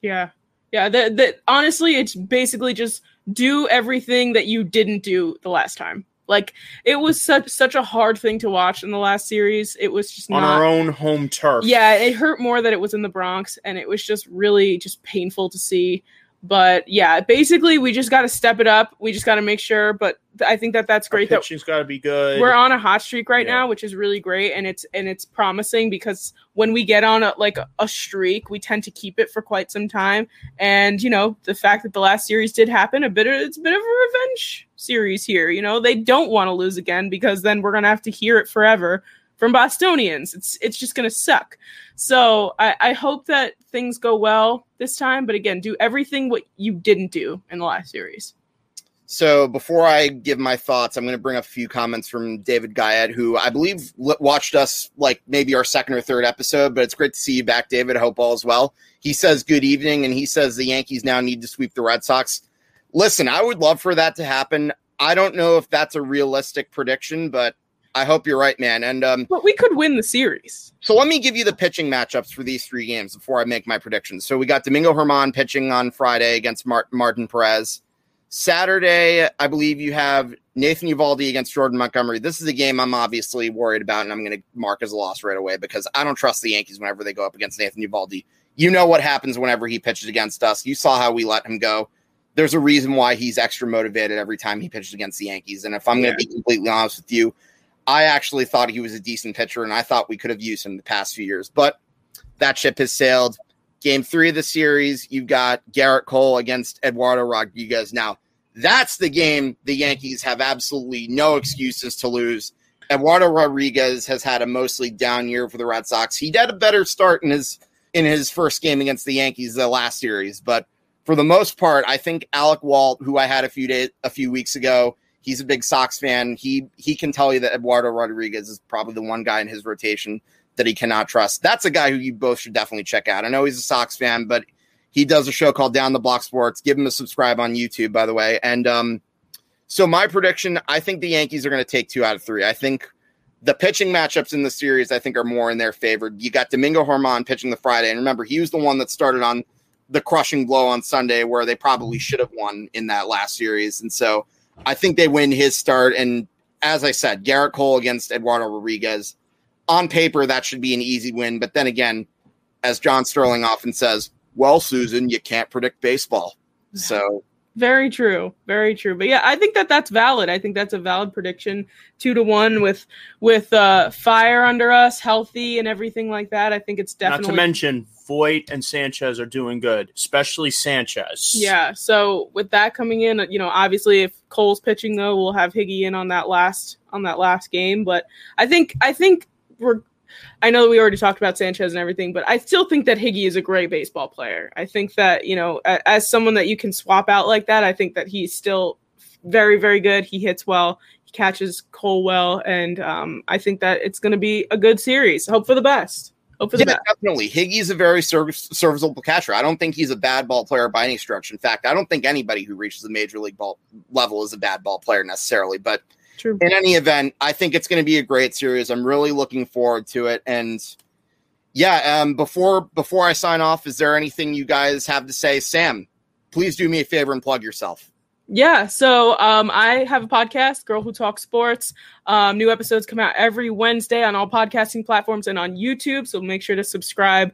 [SPEAKER 2] Yeah. Yeah. That that honestly, it's basically just do everything that you didn't do the last time. Like it was such such a hard thing to watch in the last series. It was just
[SPEAKER 3] on
[SPEAKER 2] not
[SPEAKER 3] our own home turf.
[SPEAKER 2] yeah, it hurt more that it was in the Bronx and it was just really just painful to see. But yeah, basically we just got to step it up. We just got to make sure, but I think that that's great that
[SPEAKER 3] pitching's got to be good.
[SPEAKER 2] we're on a hot streak right
[SPEAKER 3] Yeah.
[SPEAKER 2] now, which is really great, and it's and it's promising because when we get on a, like a streak, we tend to keep it for quite some time. And you know, the fact that the last series did happen, a bit of it's a bit of a revenge series here. You know, they don't want to lose again because then we're gonna have to hear it forever from Bostonians. It's it's just gonna suck. So I, I hope that things go well this time, but again, do everything what you didn't do in the last series.
[SPEAKER 1] So before I give my thoughts, I'm going to bring up a few comments from David Guyette, who I believe watched us like maybe our second or third episode, but it's great to see you back, David. I hope all is well. He says good evening, and he says the Yankees now need to sweep the Red Sox. Listen, I would love for that to happen. I don't know if that's a realistic prediction, but I hope you're right, man. And um,
[SPEAKER 2] but we could win the series.
[SPEAKER 1] So let me give you the pitching matchups for these three games before I make my predictions. So we got Domingo Germán pitching on Friday against Martin Perez. Saturday, I believe you have Nathan Eovaldi against Jordan Montgomery. This is a game I'm obviously worried about, and I'm going to mark as a loss right away because I don't trust the Yankees whenever they go up against Nathan Eovaldi. You know what happens whenever he pitches against us. You saw how we let him go. There's a reason why he's extra motivated every time he pitches against the Yankees. And if I'm going to be completely honest with you, I actually thought he was a decent pitcher, and I thought we could have used him the past few years. But that ship has sailed. Game three of the series, you've got Gerrit Cole against Eduardo Rodriguez. Now, that's the game the Yankees have absolutely no excuses to lose. Eduardo Rodriguez has had a mostly down year for the Red Sox. He had a better start in his in his first game against the Yankees the last series, but for the most part, I think Alec Walt, who I had a few days a few weeks ago, he's a big Sox fan. He he can tell you that Eduardo Rodriguez is probably the one guy in his rotation that he cannot trust. That's a guy who you both should definitely check out. I know he's a Sox fan, but he does a show called Down the Block Sports. Give him a subscribe on YouTube, by the way. And um, so my prediction, I think the Yankees are going to take two out of three. I think the pitching matchups in the series, I think, are more in their favor. You got Domingo Germán pitching the Friday, and remember, he was the one that started on the crushing blow on Sunday, where they probably should have won in that last series. And so I think they win his start. And as I said, Gerrit Cole against Eduardo Rodriguez on paper, that should be an easy win. But then again, as John Sterling often says, well, Suzyn, you can't predict baseball. So
[SPEAKER 2] very true, very true. But yeah, I think that that's valid. I think that's a valid prediction. Two to one with with uh, fire under us, healthy, and everything like that. I think it's definitely
[SPEAKER 3] not to mention Voit and Sanchez are doing good, especially Sanchez.
[SPEAKER 2] Yeah. So with that coming in, you know, obviously if Cole's pitching though, we'll have Higgy in on that last on that last game. But I think I think we're I know we already talked about Sanchez and everything, but I still think that Higgy is a great baseball player. I think that, you know, as someone that you can swap out like that, I think that he's still very, very good. He hits well, he catches Cole well, and um, I think that it's going to be a good series. Hope for the best. Hope for the
[SPEAKER 1] yeah,
[SPEAKER 2] best.
[SPEAKER 1] definitely. Higgy's a very service, serviceable catcher. I don't think he's a bad ball player by any stretch. In fact, I don't think anybody who reaches the major league ball level is a bad ball player necessarily, but –
[SPEAKER 2] True.
[SPEAKER 1] In any event, I think it's going to be a great series. I'm really looking forward to it. And yeah, um, before before I sign off, is there anything you guys have to say, Sam? Please do me a favor and plug yourself.
[SPEAKER 2] Yeah, so um, I have a podcast, Girl Who Talks Sports. Um, new episodes come out every Wednesday on all podcasting platforms and on YouTube. So make sure to subscribe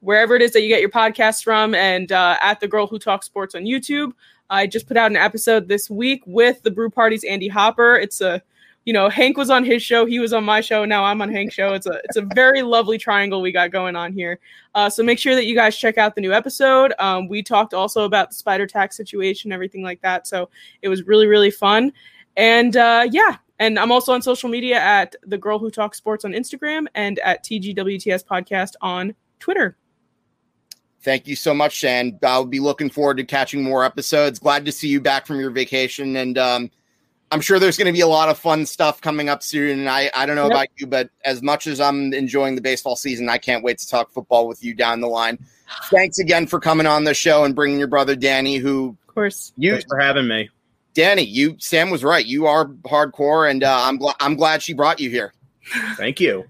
[SPEAKER 2] wherever it is that you get your podcasts from, and uh, at the Girl Who Talks Sports on YouTube. I just put out an episode this week with the Brew Party's Andy Hopper. It's a you know, Hank was on his show, he was on my show, now I'm on Hank's show. It's a it's a very lovely triangle we got going on here. Uh, so make sure that you guys check out the new episode. Um, we talked also about the spider tax situation, everything like that. So it was really really fun. And uh, yeah, and I'm also on social media at the Girl Who Talks Sports on Instagram and at TGWTS Podcast on Twitter.
[SPEAKER 1] Thank you so much, and I'll be looking forward to catching more episodes. Glad to see you back from your vacation, and um, I'm sure there's going to be a lot of fun stuff coming up soon. And I, I don't know yep. about you, but as much as I'm enjoying the baseball season, I can't wait to talk football with you down the line. Thanks again for coming on the show and bringing your brother Danny, who,
[SPEAKER 2] of course,
[SPEAKER 3] you Thanks for having me.
[SPEAKER 1] Danny, you Sam was right. You are hardcore, and uh, I'm glad I'm glad she brought you here.
[SPEAKER 3] Thank you.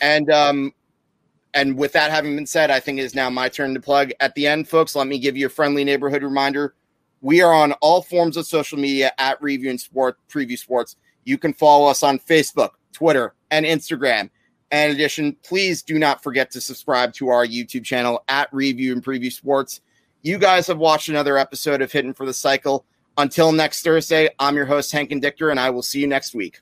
[SPEAKER 1] and um, and with that having been said, I think it is now my turn to plug. At the end, folks, let me give you a friendly neighborhood reminder. We are on all forms of social media at Review and Sport Preview Sports. You can follow us on Facebook, Twitter, and Instagram. In addition, please do not forget to subscribe to our YouTube channel at Review and Preview Sports. You guys have watched another episode of Hitting for the Cycle. Until next Thursday, I'm your host, Hank and Dichter, and I will see you next week.